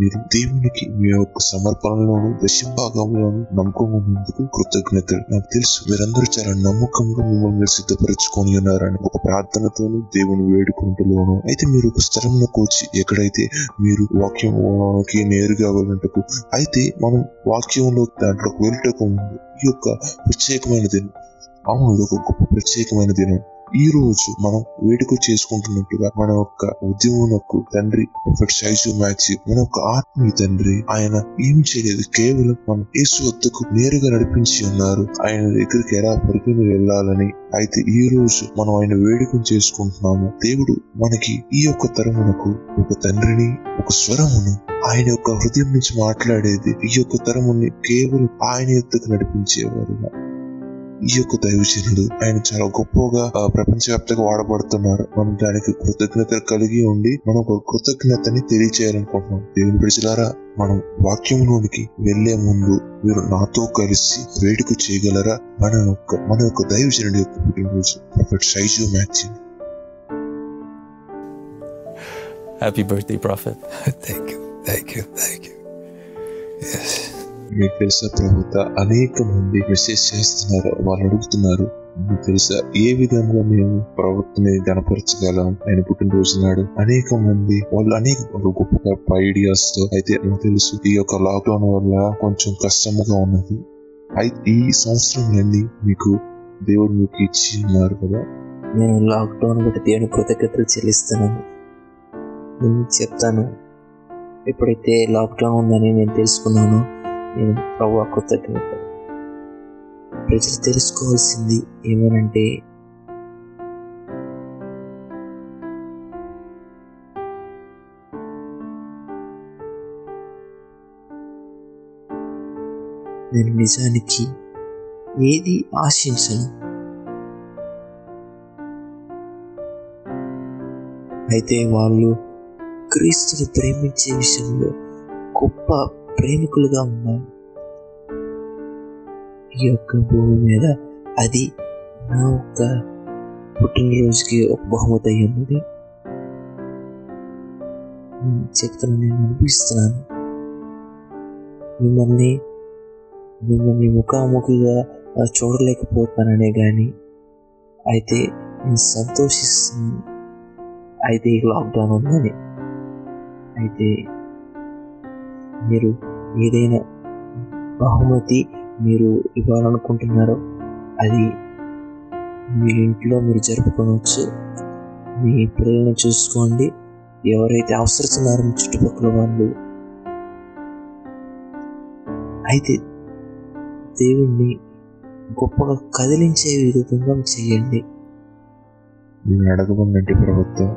మీరు దేవునికి మీ యొక్క సమర్పణలోను దశభాగంలోను నమ్మకం ఉన్నందుకు కృతజ్ఞతలు. నాకు తెలుసు మీరందరూ చాలా నమ్మకంగా మిమ్మల్ని సిద్ధపరచుకొని ఉన్నారని ఒక ప్రార్థనతోను దేవుని వేడుకుంటలోను. అయితే మీరు ఒక స్థలంలోకి వచ్చి ఎక్కడైతే మీరు వాక్యంలోకి నేరుగా వెళ్ళటకు అయితే మనం వాక్యంలో దాంట్లోకి వెళ్ళటకు ముందు ఈ యొక్క ప్రత్యేకమైన దినం అవును ఇది ఒక గొప్ప ప్రత్యేకమైన దినం. ఈ రోజు మనం వేడుక చేసుకుంటున్నట్టుగా మన యొక్క ఉద్యమకు తండ్రి సైజు మ్యాథ్యూ మన యొక్క ఆత్మీయ తండ్రి ఆయన ఏం చేయలేదు కేవలం మన యేసు వద్దకు నేరుగా నడిపించి ఉన్నారు. ఆయన దగ్గరికి ఎలా పరిగణి వెళ్ళాలని అయితే ఈ రోజు మనం ఆయన వేడుక చేసుకుంటున్నాము. దేవుడు మనకి ఈ యొక్క తరమునకు ఒక తండ్రిని ఒక స్వరమును ఆయన యొక్క హృదయం నుంచి మాట్లాడేది. ఈ యొక్క తరముని కేవలం ఆయన ఎత్తుకు నడిపించేవారుగా. ఈ యొక్క దైవజనుడు ఆయన చాలా గొప్పగా ఆ, ప్రపంచవ్యాప్తంగా వాడబడుతున్నారు. మనం దానికి కృతజ్ఞత కలిగి ఉండి మనం ఒక కృతజ్ఞతని తెలియచేయాలనుకుంటున్నాం. దేవుని ప్రజలారా మనం వాక్యంలోనికి వెళ్ళే ముందు మీరు నాతో కలిసి వేడుక చేయగలరా? మన యొక్క మన యొక్క దైవజనుడి యొక్క పుట్టినరోజు prophet size Happy birthday, Prophet. Thank you, thank you, thank you. Yes. మీకు తెలుసా ప్రభుత్వ అనేక మంది మెసేజ్ చేస్తున్నారు వాళ్ళు అడుగుతున్నారు. మీకు తెలుసా ఏ విధంగా మేము ప్రవక్తని గణపరచగలం? ఆయన పుట్టినరోజు నాడు అనేక మంది వాళ్ళు అనేక గొప్ప గొప్ప ఐడియాస్తో అయితే నాకు తెలుసు ఈ యొక్క లాక్డౌన్ వల్ల కొంచెం కష్టముగా ఉన్నది. అయితే ఈ సంవత్సరం నుండి మీకు దేవుడు మీకు ఇచ్చి ఉన్నారు కదా? నేను లాక్డౌన్ బట్టి దేవుని కృతజ్ఞతలు చెల్లిస్తున్నాను. నేను చెప్తాను. ఎప్పుడైతే లాక్డౌన్ ఉందని నేను తెలుసుకున్నానో నేను ప్రభు కృతజ్ఞత ప్రజలు తెలుసుకోవాల్సింది ఏమనంటే నేను నిజానికి ఏది ఆశించను? అయితే వాళ్ళు క్రీస్తుని ప్రేమించే విషయంలో గొప్ప ప్రేమికులుగా ఉన్నాం ఈ యొక్క భూమి మీద అది నా యొక్క పుట్టినరోజుకి ఒక బహుమతి అయి ఉన్నది. నేను నేను అనిపిస్తున్నాను. మిమ్మల్ని మిమ్మల్ని ముఖాముఖిగా ఆ, చూడలేకపోతాననే కానీ అయితే నేను సంతోషిస్తున్నాను. అయితే ఈ లాక్డౌన్ ఉందని. అయితే మీరు ఏదైనా బహుమతి మీరు ఇవ్వాలనుకుంటున్నారో అది మీ ఇంట్లో మీరు జరుపుకోవచ్చు. మీ పిల్లల్ని చూసుకోండి. ఎవరైతే అవసరిస్తున్నారో మీ చుట్టుపక్కల వాళ్ళు. అయితే దేవుణ్ణి గొప్పగా కదిలించే విధంగా చేయండి. నేను అడగమన్నట్టు ప్రభుత్వం.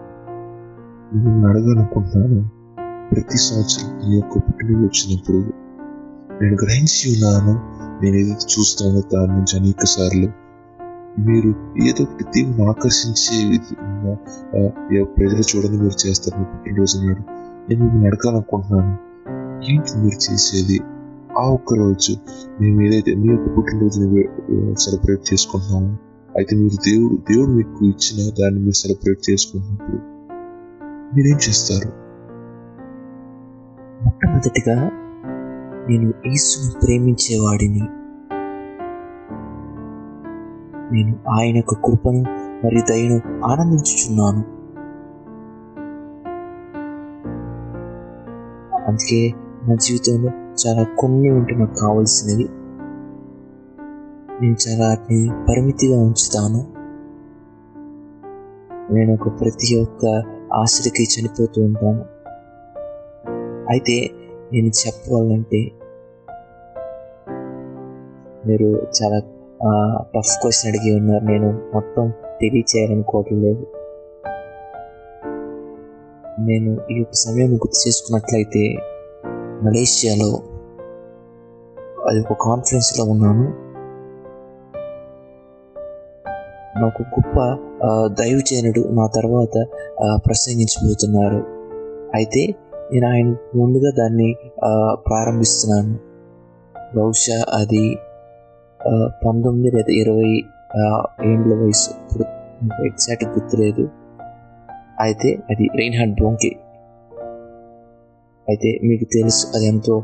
నేను అడగాలనుకుంటున్నాను. ప్రతి సంవత్సరం ఈ యొక్క పుట్టినరోజు వచ్చినప్పుడు నేను గ్రహించి ఉన్నాను నేను ఏదైతే చూస్తానో దాని నుంచి అనేక సార్లు మీరు ఏదో ఒకటి దేవుని ఆకర్షించే విధంగా ప్రజలు చూడని మీరు చేస్తారు మీ పుట్టినరోజు నాడు. నేను మిమ్మల్ని అడగాలనుకుంటున్నాను. ఏంటి మీరు చేసేది? ఆ ఒక్క రోజు మేము ఏదైతే మీ యొక్క పుట్టినరోజుని సెలబ్రేట్ చేసుకుంటున్నాము. అయితే మీరు దేవుడు దేవుడు మీకు ఇచ్చిన దాన్ని మీరు సెలబ్రేట్ చేసుకున్నప్పుడు మీరేం చేస్తారు? మొట్టమొదటిగా నేను యేసును ప్రేమించేవాడిని. నేను ఆయన యొక్క కృపను మరియు దయను ఆనందించుచున్నాను. అందుకే నా జీవితంలో చాలా కొన్ని ఉంటే నాకు కావాల్సినవి. నేను చాలా వాటిని పరిమితిగా ఉంచుతాను. నేను ఒక ప్రతి ఒక్క ఆశలకి చనిపోతూ ఉంటాను. అయితే నేను చెప్పాలంటే మీరు చాలా టఫ్ క్వశ్చన్ అడిగి ఉన్నారు. నేను మొత్తం తెలియచేయాలనుకోవటం లేదు. నేను ఈ యొక్క సమయం గుర్తు చేసుకున్నట్లయితే మలేషియాలో అది ఒక కాన్ఫరెన్స్లో ఉన్నాను. నాకు గొప్ప ఆ, దైవజనుడు నా తర్వాత ప్రసంగించబోతున్నారు. అయితే నేను ఆయన ముందుగా దాన్ని ప్రారంభిస్తున్నాను. బహుశా అది పంతొమ్మిది లేదా ఇరవై ఏండ్ల వయసు. ఇప్పుడు ఎగ్జాక్ట్ గుర్తులేదు. అయితే అది రెయిన్ హ్యాండ్ డోంకి అయితే మీకు తెలుసు అది ఎంతో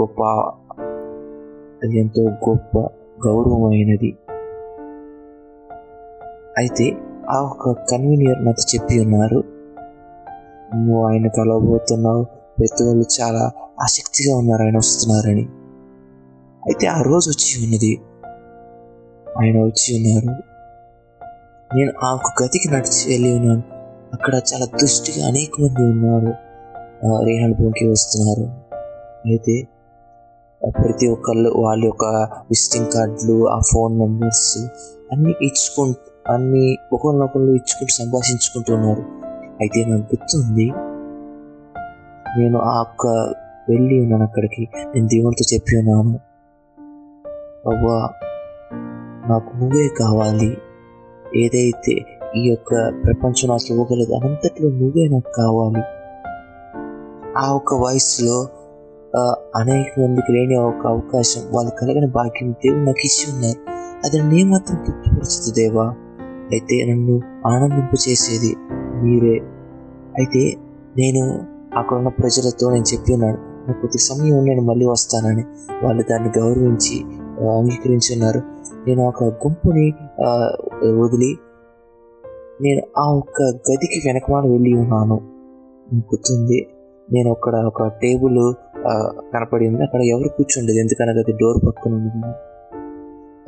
గొప్ప అది ఎంతో గొప్ప గౌరవమైనది. అయితే ఆ ఒక కన్వీనియర్ నాతో చెప్పి ఉన్నారు నువ్వు ఆయన కలవబోతున్నావు. వ్యక్తులు చాలా ఆసక్తిగా ఉన్నారు ఆయన వస్తున్నారని. అయితే ఆ రోజు వచ్చి ఉన్నది. ఆయన వచ్చి ఉన్నారు. నేను ఆ ఒక గదికి నడిచి వెళ్ళి ఉన్నాను. అక్కడ చాలా దుష్టిగా అనేక మంది ఉన్నారు. రేహన్ భూమికి వస్తున్నారు. అయితే ప్రతి ఒక్కళ్ళు వాళ్ళ యొక్క విజిటింగ్ కార్డులు ఆ ఫోన్ నెంబర్స్ అన్నీ ఇచ్చుకుంటూ అన్నీ ఒకరినొకళ్ళు ఇచ్చుకుంటూ సంభాషించుకుంటూ ఉన్నారు. అయితే నాకు గుర్తుంది. నేను ఆ అక్క వెళ్ళి ఉన్నాను అక్కడికి నేను దేవునితో చెప్పి ఉన్నాను అవ్వా నాకు నువ్వే కావాలి. ఏదైతే ఈ యొక్క ప్రపంచం నాకు ఇవ్వగలదు అనంతట్లో నువ్వే నాకు కావాలి. ఆ ఒక వయసులో అనేక మందికి లేని ఒక అవకాశం వాళ్ళు కలగని భాగ్యం దేవుడు నాకు ఇచ్చి ఉన్నారు. అది నన్ను ఏమాత్రం తృప్తిపరుస్తుంది దేవా? అయితే నన్ను ఆనందింపు చేసేది మీరే. అయితే నేను అక్కడ ఉన్న ప్రజలతో నేను చెప్పి ఉన్నాను నాకు కొద్ది సమయం నేను మళ్ళీ వస్తానని వాళ్ళు దాన్ని గౌరవించి అంగీకరించున్నారు. అంగీకరించి ఉన్నారు నేను ఒక గుంపుని వదిలి నేను ఆ ఒక్క గదికి వెనకమాల వెళ్ళి ఉన్నాను. గుర్తుంది? నేను అక్కడ ఒక టేబుల్ కనపడి ఉంది. అక్కడ ఎవరు కూర్చుండేది? ఎందుకనగా అది డోర్ పక్కన ఉంది.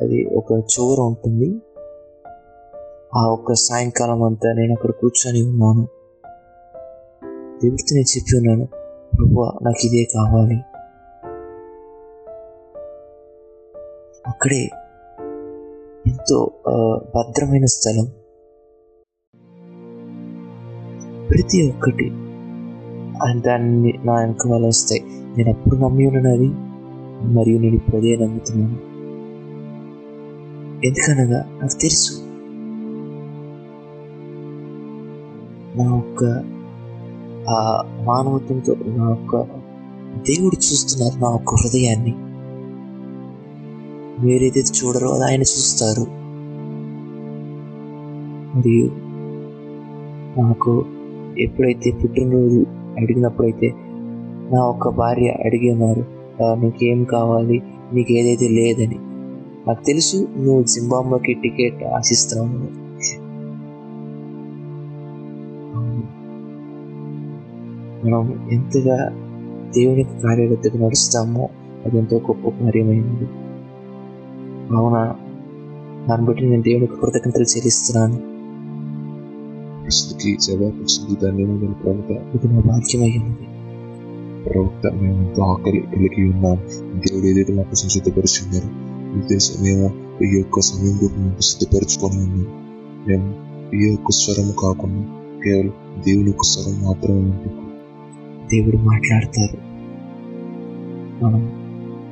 అది ఒక చోర ఉంటుంది. ఆ ఒక్క సాయంకాలం అంతా నేను అక్కడ కూర్చొని ఉన్నాను. దేవుడితో నేను చెప్పి ఉన్నాను ప్రభు నాకు ఇదే కావాలి. అక్కడే ఎంతో భద్రమైన స్థలం. ప్రతి ఒక్కటి దాన్ని నా వెనక వాళ్ళు వస్తాయి. నేను ఎప్పుడు నమ్మి ఉన్నది మరియు నేను ఇప్పుడు అదే నమ్ముతున్నాను. ఎందుకనగా నాకు తెలుసు. నా యొక్క ఆ మానవత్వంతో నా యొక్క దేవుడు చూస్తున్నారు నా యొక్క హృదయాన్ని. మీరేదైతే చూడరో అది ఆయన చూస్తారు. మరియు నాకు ఎప్పుడైతే పుట్టినరోజు అడిగినప్పుడైతే నా ఒక భార్య అడిగి ఉన్నారు నీకేం కావాలి? నీకు ఏదైతే లేదని. నాకు తెలుసు నువ్వు జింబాంబోకి టికెట్ ఆశిస్తున్నావు. మనం ఎంతగా దేవుని కార్యాలయతకు నడుస్తామో అది ఎంతో గొప్ప కార్యమైనది. అవునా దాన్ని బట్టి నేను దేవునికి కృతజ్ఞతలు చెల్లిస్తున్నాను. ప్రస్తుతికి జవాబు ధన్యవాదాలు ప్రవక్త ఇది నా భాగ్యమైనది. ప్రవక్త మేము ఎంతో ఆకలి కలిగి ఉన్నాం. దేవుడు ఏదైతే మా కోసం సిద్ధపరిచున్నారు మీకు తెలుసు మేము ఈ యొక్క సమయం కూడా మేము సిద్ధపరచుకొని ఉన్నాం. మేము ఈ యొక్క స్వరం కాకుండా కేవలం దేవుని యొక్క స్వరం మాత్రమే వింటున్నాం దేవుడు మాట్లాడతారు. మనం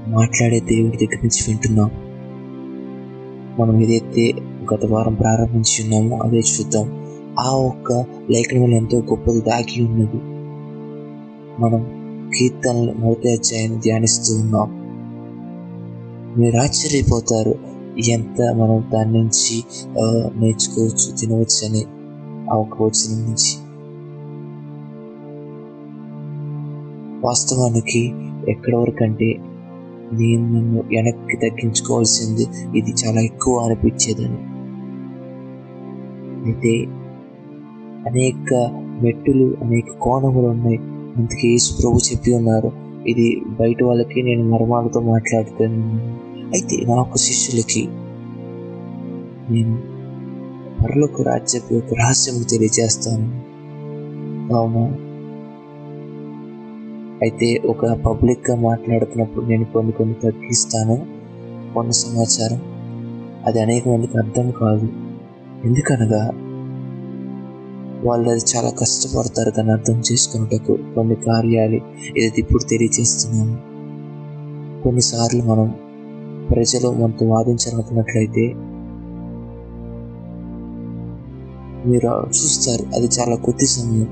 మాట్లాడే దేవుడి దగ్గర నుంచి వింటున్నాం. మనం ఏదైతే గత వారం ప్రారంభించి ఉన్నామో అదే చూద్దాం. ఆ ఒక్క లేఖనంలో ఎంతో గొప్పది దాగి ఉన్నది. మనం కీర్తనలు మొదటి అధ్యాయాన్ని ధ్యానిస్తూ ఉన్నాం. మీరు ఆశ్చర్యపోతారు ఎంత మనం దాని నుంచి నేర్చుకోవచ్చు తినవచ్చు అని ఆ ఒక్క వచనం నుంచి. వాస్తవానికి ఎక్కడి వరకంటే నేను నన్ను వెనక్కి తగ్గించుకోవాల్సింది ఇది చాలా ఎక్కువ అనిపించేదని. అయితే అనేక మెట్టులు అనేక కోణములు ఉన్నాయి. అందుకే యేసు ప్రభు చెప్పి ఉన్నారు ఇది బయట వాళ్ళకి నేను మర్మాలతో మాట్లాడుతాను. అయితే నా యొక్క శిష్యులకి నేను పరలోక రాజ్యపు యొక్క రహస్యం తెలియజేస్తాను. కావున అయితే ఒక పబ్లిక్గా మాట్లాడుతున్నప్పుడు నేను కొన్ని కొన్ని తగ్గిస్తాను. కొన్ని సమాచారం. అది అనేక మందికి అర్థం కాదు. ఎందుకనగా వాళ్ళు అది చాలా కష్టపడతారు దాన్ని అర్థం చేసుకున్నటకు కొన్ని కార్యాలు ఏదైతే ఇప్పుడు తెలియజేస్తున్నాను. కొన్నిసార్లు మనం ప్రజలు మనతో వాదించాలనుకున్నట్లయితే మీరు చూస్తారు అది చాలా కొద్ది సమయం.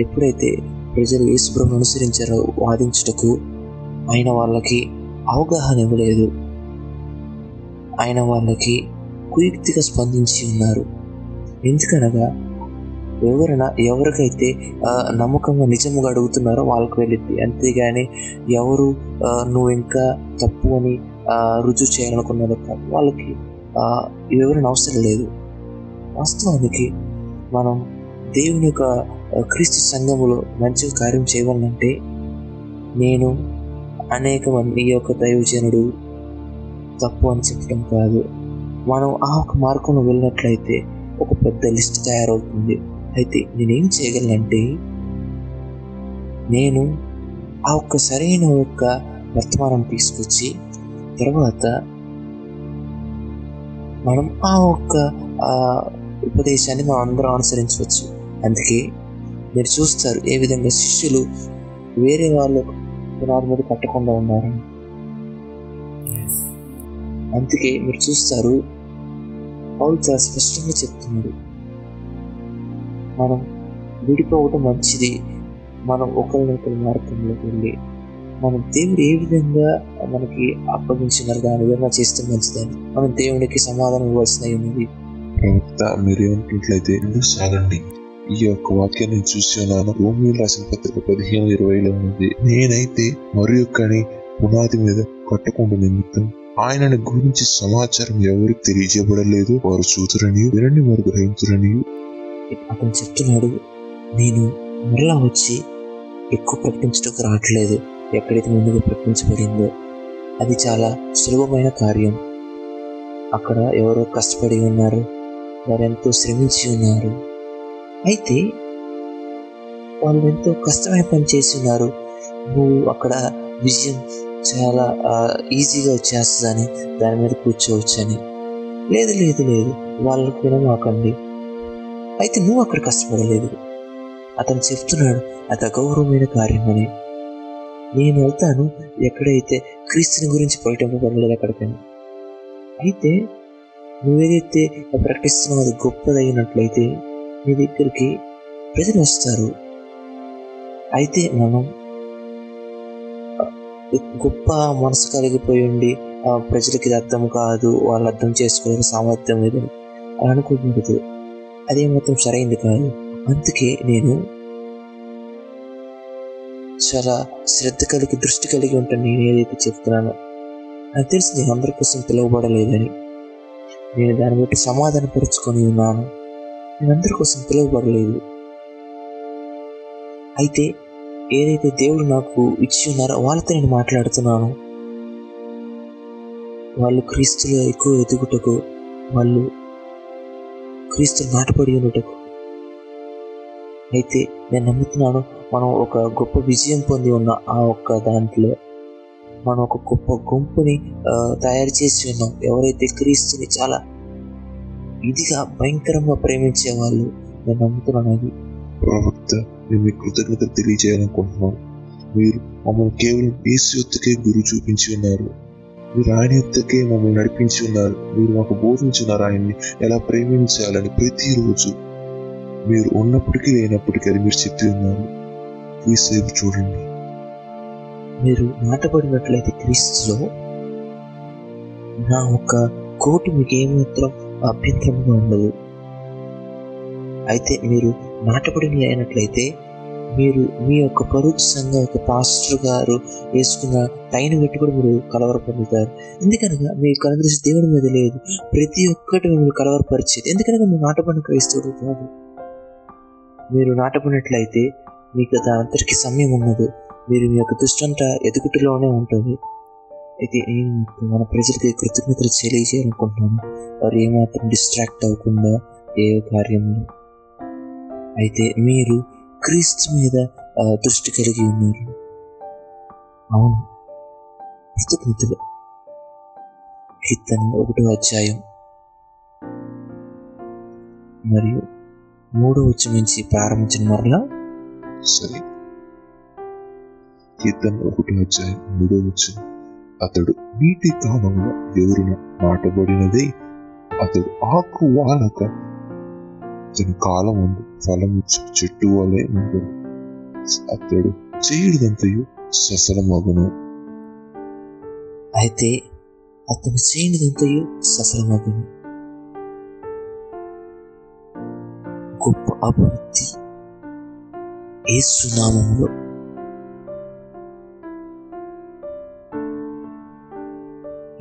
ఎప్పుడైతే ప్రజలు యేసుప్రభుని అనుసరించారు వాదించుటకు ఆయన వాళ్ళకి అవగాహన ఇవ్వలేదు ఆయన వాళ్ళకి కుయుక్తిగా స్పందించి ఉన్నారు. ఎందుకనగా ఎవరైనా ఎవరికైతే నమ్మకంగా నిజముగా అడుగుతున్నారో వాళ్ళకి వెళ్ళింది అంతేగాని ఎవరు నువ్వు ఇంకా తప్పు అని రుజువు చేయాలనుకున్నారో వాళ్ళకి వివరణ అవసరం లేదు. వాస్తవానికి మనం దేవుని యొక్క క్రీస్తు సంఘములో మంచి కార్యం చేయవాలంటే నేను అనేక మంది ఈ యొక్క దైవజనుడు తప్పు అని చెప్పడం కాదు. మనం ఆ ఒక మార్గంలో వెళ్ళినట్లయితే ఒక పెద్ద లిస్ట్ తయారవుతుంది. అయితే నేనేం చేయగలనంటే నేను ఆ ఒక్క సరైన ఒక్క వర్తమానం తీసుకొచ్చి తర్వాత మనం ఆ ఒక్క ఉపదేశాన్ని మనం అందరం అనుసరించవచ్చు. అందుకే మీరు చూస్తారు ఏ విధంగా శిష్యులు వేరే వాళ్ళు పునాది మీద కట్టకుండా ఉన్నారు. అందుకే మీరు చూస్తారు పౌలు చాలా స్పష్టంగా చెప్తున్నాడు. మనం విడిపోవటం మంచిది. మనం ఒకరినొకరి మార్గంలోకి వెళ్ళి మనం దేవుడు ఏ విధంగా మనకి అప్పగించినారు దాని విధంగా చేస్తే మంచిదని. మనం దేవునికి సమాధానం ఇవ్వాల్సిన ఉన్నది ప్రవక్త మీరేమంటున్నట్లయితే ముందుకు సాగండి ఈ యొక్క వాక్యాన్ని చూస్తున్నాను. ఉన్నాను భూమి రాసిన పత్రిక పదిహేను ఇరవైలో ఉంది నేనైతే మరి యొక్కని పునాది మీద కట్టకుండా నిమిత్తం ఆయనని గురించి సమాచారం ఎవరికి తెలియజేయబడలేదు. వారు చూతురని వినండి వారు గ్రహించురని అతను చెప్తున్నాడు నేను మరలా వచ్చి ఎక్కువ ప్రకటించడానికి రావట్లేదు. ఎక్కడైతే ముందుగా ప్రకటించబడిందో అది చాలా సులభమైన కార్యం. అక్కడ ఎవరో కష్టపడి ఉన్నారు వారు ఎంతో శ్రమించి ఉన్నారు. అయితే వాళ్ళు ఎంతో కష్టమైన పని చేసి ఉన్నారు నువ్వు అక్కడ విజయం చాలా ఈజీగా వచ్చేస్తుందని దాని మీద కూర్చోవచ్చని. లేదు లేదు లేదు వాళ్ళకి మాకండి. అయితే నువ్వు అక్కడ కష్టపడలేదు. అతను చెప్తున్నాడు అది అగౌరవమైన కార్యమని. నేను వెళ్తాను ఎక్కడైతే క్రీస్తుని గురించి ప్రకటింపబడలేదు అక్కడికని. అయితే నువ్వేదైతే ప్రకటిస్తున్నావు అది గొప్పదైనట్లయితే మీ దగ్గరికి ప్రజలు వస్తారు. అయితే మనం గొప్ప మనసు కలిగిపోయి ఉండి ఆ, ప్రజలకి ఇది అర్థం కాదు వాళ్ళు అర్థం చేసుకోవడానికి సామర్థ్యం లేదు అని అనుకోకూడదు అదే మాత్రం సరైంది కాదు. అందుకే నేను చాలా శ్రద్ధ కలిగి దృష్టి కలిగి ఉంటాను నేను ఏదైతే చెప్తున్నానో. నాకు తెలిసి నేను అందరి కోసం పిలువబడలేదని నేను దాన్ని బట్టి సమాధానపరుచుకొని ఉన్నాను. నేను కోసం పిలువబడలేదు. అయితే ఏదైతే దేవుడు నాకు ఇచ్చి ఉన్నారో వాళ్ళతో నేను మాట్లాడుతున్నాను. వాళ్ళు క్రీస్తులో ఎక్కువ ఎదుగుటకు వాళ్ళు క్రీస్తు నాటపడి ఉండటకు. అయితే నేను నమ్ముతున్నాను మనం ఒక గొప్ప విజయం పొంది ఉన్న ఆ ఒక్క దాంట్లో మనం ఒక గొప్ప గుంపుని తయారు చేసి ఉన్నాం. ఎవరైతే క్రీస్తుని చాలా ఇదిగా భయంకరంగా ప్రేమించే వాళ్ళు నేను నమ్ముతున్నాను అది. ప్రవక్త మేము మీ కృతజ్ఞతలు తెలియజేయాలనుకుంటున్నాం మీరు మమ్మల్ని కేవలం ఏసు యొత్తకే గురు చూపించి ఉన్నారు. మీరు ఆయన యొత్తకే మమ్మల్ని నడిపించి ఉన్నారు. మీరు మాకు బోధించున్నారు ఆయన్ని ఎలా ప్రేమించాలని ప్రతిరోజు. మీరు ఉన్నప్పటికీ లేనప్పటికీ అది మీరు చెప్పి ఉన్నారు. ఈ సేపు చూడండి. మీరు నాటబడినట్లయితే క్రీస్తులో నా ఒక కోటు మీకు ఏమాత్రం అభ్యంతరముగా ఉండదు. అయితే మీరు నాటబడిన అయినట్లయితే మీరు మీ యొక్క పరుగు సంఘ యొక్క పాస్టర్ గారు వేసుకున్న టైన్ పెట్టి కూడా మీరు కలవర పొందుతారు. ఎందుకనగా మీ కలదృష్టి దేవుడి మీద లేదు. ప్రతి ఒక్కటి మిమ్మల్ని కలవరపరిచేది. ఎందుకనగా మీరు నాటబడిన క్రైస్తవుడు కాదు. మీరు నాటబడినట్లయితే మీకు దానంతటికి సమయం ఉన్నది. మీరు మీ యొక్క దుష్టంట ఎదుగుటిలోనే ఎదుగుటలోనే ఉంటుంది. అయితే నేను మన ప్రజలకి కృతజ్ఞతలు తెలియజేయాలనుకుంటున్నాను. వారు ఏమాత్రం డిస్ట్రాక్ట్ అవ్వకుండా ఏ కార్యంలో అయితే మీరు క్రీస్తు మీద దృష్టి కలిగి ఉన్నారు. అవును. కృతజ్ఞతలు కీర్తన ఒకటో అధ్యాయం. మరియు మూడో వచ్చి నుంచి ప్రారంభించిన మరలా. సరే. కీర్తన ఒకటి అధ్యాయం మూడో వచ్చి అతడు నీటి కాలంలో ఎవరిన నాటబడినదే అతడు ఆకు వానక అతని కాలం ఉంది ఫలం చెట్టు వలె ఉంటుంది అతడు చేయడంతయు సఫలమగును అయితే అతను చేయనిదంతయు సఫలమగును గొప్ప అభివృద్ధి ఏసునామంలో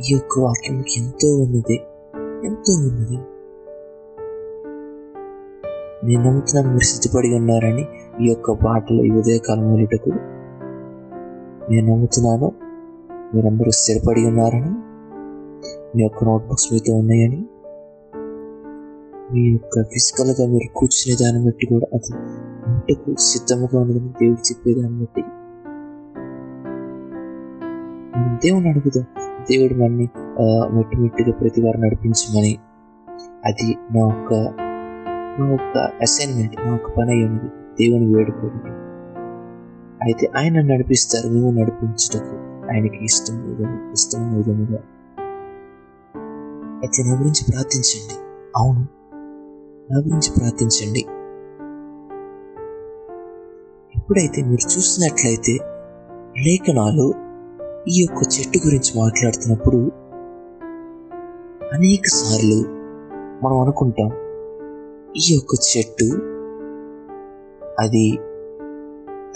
ఈ యొక్క వాక్యంకి ఎంతో ఉన్నది ఎంతో ఉన్నది నేను నమ్ముతున్నాను మీరు సిద్ధపడి ఉన్నారని ఈ యొక్క పాటలు ఈ ఉదయకాలం వెళ్ళటకు నేను నమ్ముతున్నాను. మీరందరూ స్థిరపడి ఉన్నారని మీ యొక్క నోట్బుక్స్ మీతో ఉన్నాయని మీ యొక్క ఫిజికల్గా మీరు కూర్చునే దాన్ని బట్టి కూడా అది ఇంటకు సిద్ధముగా ఉన్నదని దేవుడు చెప్పేదాన్ని బట్టి. దేవుని అడుగుదాం. దేవుడు మనని ఆ, మెట్టుగా ప్రతి వారు నడిపించమని. అది నా యొక్క నా యొక్క అసైన్మెంట్ నా యొక్క పని అయి ఉన్నది. దేవుని వేడుకోవడం అయితే ఆయన నడిపిస్తారు మేము నడిపించటకు. ఆయనకి ఇష్టం విధము ఇష్టమైన విధముగా అయితే నా గురించి ప్రార్థించండి. అవును నా గురించి ప్రార్థించండి. ఎప్పుడైతే మీరు చూసినట్లయితే లేఖనాలు ఈ యొక్క చెట్టు గురించి మాట్లాడుతున్నప్పుడు అనేక సార్లు మనం అనుకుంటాం ఈ యొక్క చెట్టు అది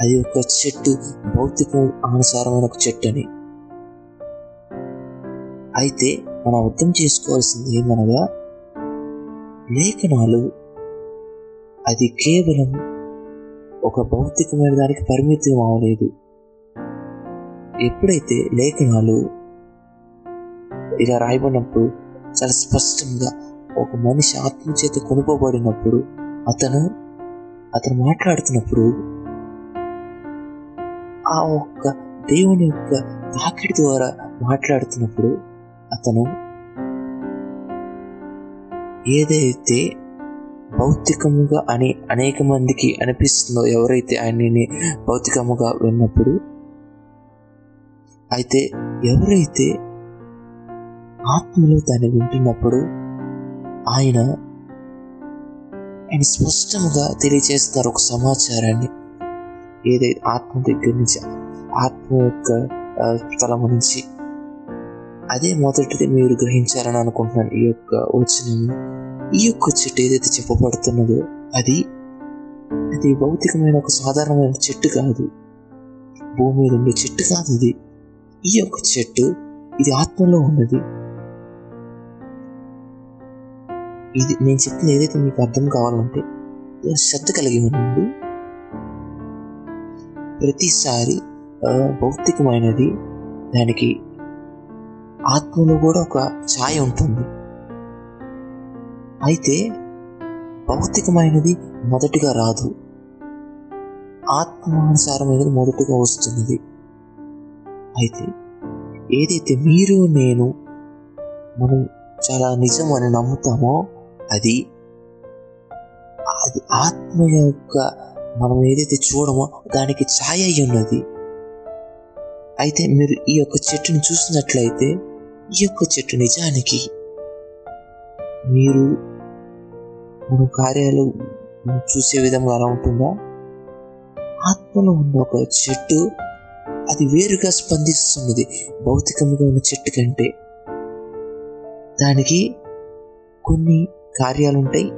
అది ఒక చెట్టు భౌతిక అనుసారమైన ఒక చెట్టు అని అయితే మనం అర్థం చేసుకోవాల్సింది ఏమనగా లేఖనాలు అది కేవలం ఒక భౌతికమైన దానికి పరిమితం అవ్వలేదు. ఎప్పుడైతే లేఖనాలు ఇలా రాయబడినప్పుడు చాలా స్పష్టంగా ఒక మనిషి ఆత్మ చేత కొనుకోబడినప్పుడు అతను అతను మాట్లాడుతున్నప్పుడు ఆ ఒక్క దేవుని యొక్క తాకిడి ద్వారా మాట్లాడుతున్నప్పుడు అతను ఏదైతే భౌతికముగా అని అనేక మందికి అనిపిస్తుందో ఎవరైతే ఆయనని భౌతికముగా విన్నప్పుడు అయితే ఎవరైతే ఆత్మలో దాన్ని వింటున్నప్పుడు ఆయన ఆయన స్పష్టంగా తెలియజేస్తున్నారు ఒక సమాచారాన్ని. ఏదైతే ఆత్మ దగ్గర నుంచి ఆత్మ యొక్క తలము నుంచి. అదే మొదటిది మీరు గ్రహించారని అనుకుంటున్నాను ఈ యొక్క వచనము. ఈ యొక్క చెట్టు ఏదైతే చెప్పబడుతున్నదో అది అది భౌతికమైన ఒక సాధారణమైన చెట్టు కాదు. భూమి మీద ఉండే చెట్టు కాదు ఇది. ఈ యొక్క చెట్టు ఇది ఆత్మలో ఉన్నది. ఇది నేను చెప్పిన ఏదైతే మీకు అర్థం కావాలంటే శ్రద్ధ కలిగి ఉండండి. ప్రతిసారి భౌతికమైనది దానికి ఆత్మలో కూడా ఒక ఛాయ ఉంటుంది. అయితే భౌతికమైనది మొదటిగా రాదు. ఆత్మానుసారమైనది మొదటిగా వస్తున్నది. అయితే ఏదైతే మీరు నేను మనం చాలా నిజం అని నమ్ముతామో అది అది ఆత్మ యొక్క మనం ఏదైతే చూడమో దానికి ఛాయ అయి ఉన్నది. అయితే మీరు ఈ యొక్క చెట్టుని చూసినట్లయితే ఈ యొక్క చెట్టు నిజానికి మీరు మన కార్యాలు చూసే విధంగా అలా ఉంటుందా? ఆత్మలో ఉన్న ఒక చెట్టు అది వేరుగా స్పందిస్తున్నది భౌతికంగా ఉన్న చెట్టు కంటే. దానికి కొన్ని కార్యాలు ఉంటాయి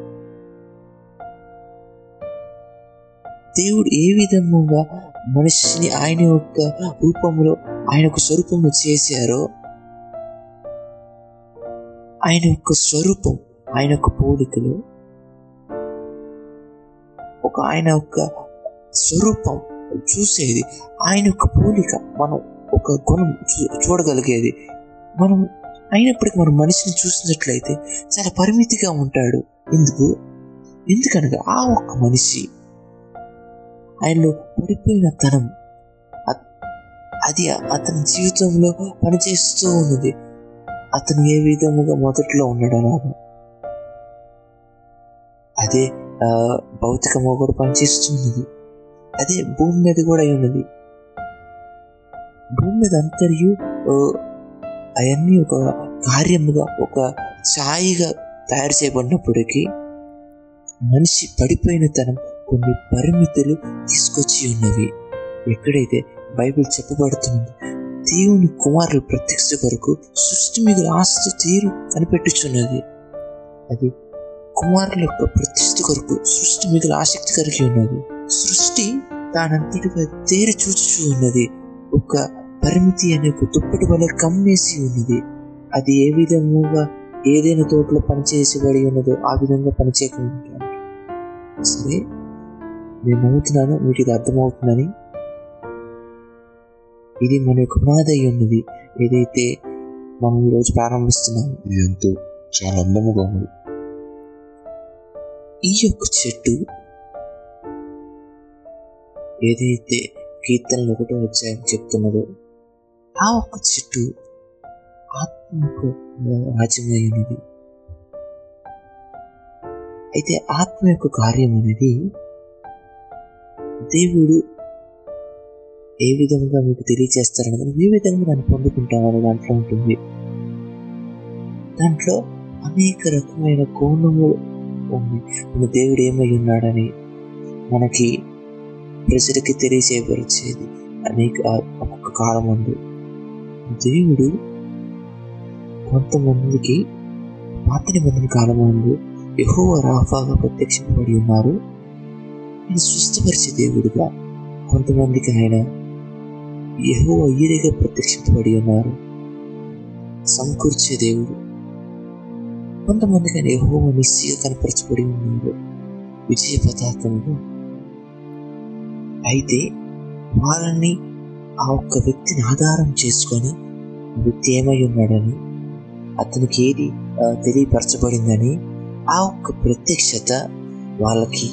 దేవుడు ఏ విధముగా మనిషిని ఆయన యొక్క రూపంలో ఆయన యొక్క స్వరూపంలో చేశారో ఆయన యొక్క స్వరూపం ఆయన యొక్క పోలికలు ఒక ఆయన యొక్క స్వరూపం చూసేది ఆయన యొక్క పోలిక మనం ఒక గుణం చూ- చూడగలిగేది. మనం అయినప్పటికీ మనం మనిషిని చూసినట్లయితే చాలా పరిమితిగా ఉంటాడు. ఎందుకు? ఎందుకనగా ఆ ఒక్క మనిషి ఆయనలో పడిపోయిన తనం అది అతని జీవితంలో పనిచేస్తూ ఉన్నది. అతను ఏ విధముగా మొదట్లో ఉన్నాడు అలాగా అదే ఆ, భౌతికంగా కూడా పనిచేస్తున్నది అదే భూమి మీద కూడా ఉన్నది. భూమి మీద అంతరియు అవన్నీ ఒక కార్యముగా ఒక ఛాయిగా తయారు చేయబడినప్పటికీ మనిషి పడిపోయిన తనం కొన్ని పరిమితులు తీసుకొచ్చి ఉన్నవి. ఎక్కడైతే బైబిల్ చెప్పబడుతున్నది దేవుని కుమారుల ప్రత్యక్ష కొరకు సృష్టి మీద ఆస్తి తీరు కనిపెట్టుచున్నది. అది కుమారుల యొక్క ప్రతిష్ఠ కొరకు సృష్టి మీద ఆసక్తి కలిగి ఉన్నది. సృష్టి దానంతటిగా తేరి చూచుచూ ఉన్నది ఒక పరిమితి అనే ఒక దుప్పటి వలె కమ్మేసి ఉన్నది. అది ఏ విధముగా ఏదైనా తోటలో పనిచేసబడి ఉన్నదో ఆ విధంగా పనిచేయకుండా సరే నేను నమ్ముతున్నాను మీకు ఇది అర్థమవుతుందని. ఇది మన యొక్క పునాది అయి ఉన్నది ఏదైతే మనం ఈరోజు ప్రారంభిస్తున్నాము. ఇది ఎంతో చాలా అందముగా ఉంది ఈ యొక్క చెట్టు ఏదైతే కీర్తనలు ఒకటో అధ్యాయం చెప్తున్నదో ఆ ఒక్క చెట్టు ఆత్మకు రాజ్యమైనది అయితే ఆత్మ యొక్క కార్యం అనేది దేవుడు ఏ విధంగా మీకు తెలియచేస్తారనేది ఏ విధంగా దాన్ని పొందుకుంటామని దాంట్లో ఉంటుంది. దాంట్లో అనేక రకమైన కోణములు ఉంది మన దేవుడు ఏమై ఉన్నాడని మనకి ప్రజలకి తెలియజేయపరిచేది అనేక ఒక్కొక్క కాలం ఉంది దేవుడు కొంతమందికి పాత నిబంధన కాలమందు ఎహో రాఫాగా ప్రత్యక్షపడి ఉన్నారు. ఆయన స్వస్థపరిచే దేవుడుగా కొంతమందికి ఆయన ఎహో ఈరేగా ప్రత్యక్షపడి ఉన్నారు. సమకూర్చే దేవుడు. కొంతమందికి ఆయన ఎహో నిశ్చయ కనపరచబడి ఉన్నారు. విజయ పతాకంగా అయితే వాళ్ళని ఆ ఒక్క వ్యక్తిని ఆధారం చేసుకొని ఆ ఉన్నాడని అతనికి ఏది తెలియపరచబడిందని ఆ ఒక్క ప్రత్యక్షత వాళ్ళకి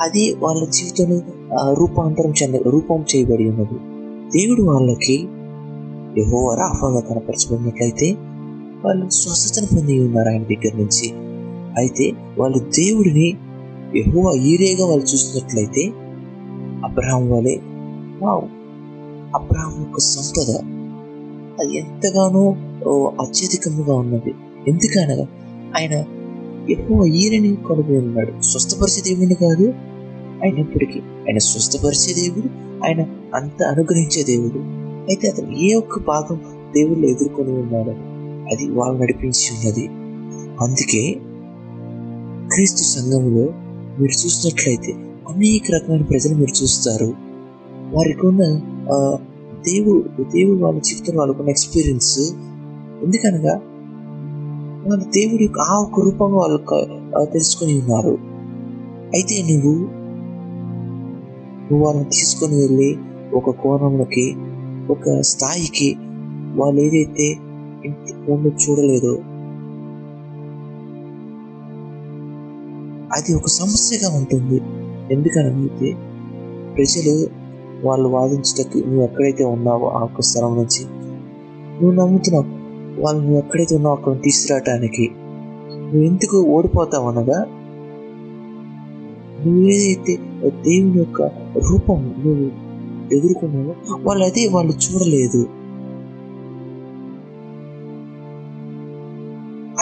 అది వాళ్ళ జీవితంలో రూపాంతరం చెంద రూపం చేయబడి ఉన్నది. దేవుడు వాళ్ళకి యహో రాఫాగా కనపరచబడినట్లయితే వాళ్ళు స్వస్థతను పొంది ఉన్నారు ఆయన దగ్గర నుంచి. అయితే వాళ్ళు దేవుడిని యహో ఈరేగా వాళ్ళు చూసినట్లయితే అబ్రహాం వలె వావ్ అబ్రహాం యొక్క సంపద అది ఎంతగానో అత్యధికముగా ఉన్నది. ఎందుకనగా ఆయన ఎక్కువ ఈరని కొనుగోలు ఉన్నాడు. స్వస్థపరిచే దేవుడిని కాదు. అయినప్పటికీ ఆయన స్వస్థపరిచే దేవుడు ఆయన అంత అనుగ్రహించే దేవుడు. అయితే అతను ఏ ఒక్క భాగం దేవుళ్ళు ఎదుర్కొని ఉన్నాడు అది వాళ్ళు నడిపించి ఉన్నది. అందుకే క్రీస్తు సంఘంలో మీరు చూసినట్లయితే అనేక రకమైన ప్రజలు మీరు చూస్తారు. వారికి ఉన్న దేవుడు దేవుడు వాళ్ళ జీవితంలో వాళ్ళకున్న ఎక్స్పీరియన్స్ ఎందుకనగా వాళ్ళ దేవుడి యొక్క ఆ ఒక రూపంగా వాళ్ళు తెలుసుకొని ఉన్నారు. అయితే నువ్వు నువ్వు వాళ్ళని తీసుకొని వెళ్ళి ఒక కోణంలోకి ఒక స్థాయికి వాళ్ళు ఏదైతే ఇంత ముందు చూడలేదో అది ఒక సమస్యగా ఉంటుంది. ఎందుకనైతే ప్రజలు వాళ్ళు వాదించటకి నువ్వు ఎక్కడైతే ఉన్నావో ఆ యొక్క స్థలం నుంచి నువ్వు నమ్ముతున్నావు. వాళ్ళు నువ్వు ఎక్కడైతే ఉన్నావు అక్కడ తీసుకురావటానికి నువ్వు ఎందుకు ఓడిపోతావు అనగా నువ్వు ఏదైతే దేవుని యొక్క రూపం నువ్వు ఎదుర్కొన్నావో వాళ్ళు అదే వాళ్ళు చూడలేదు.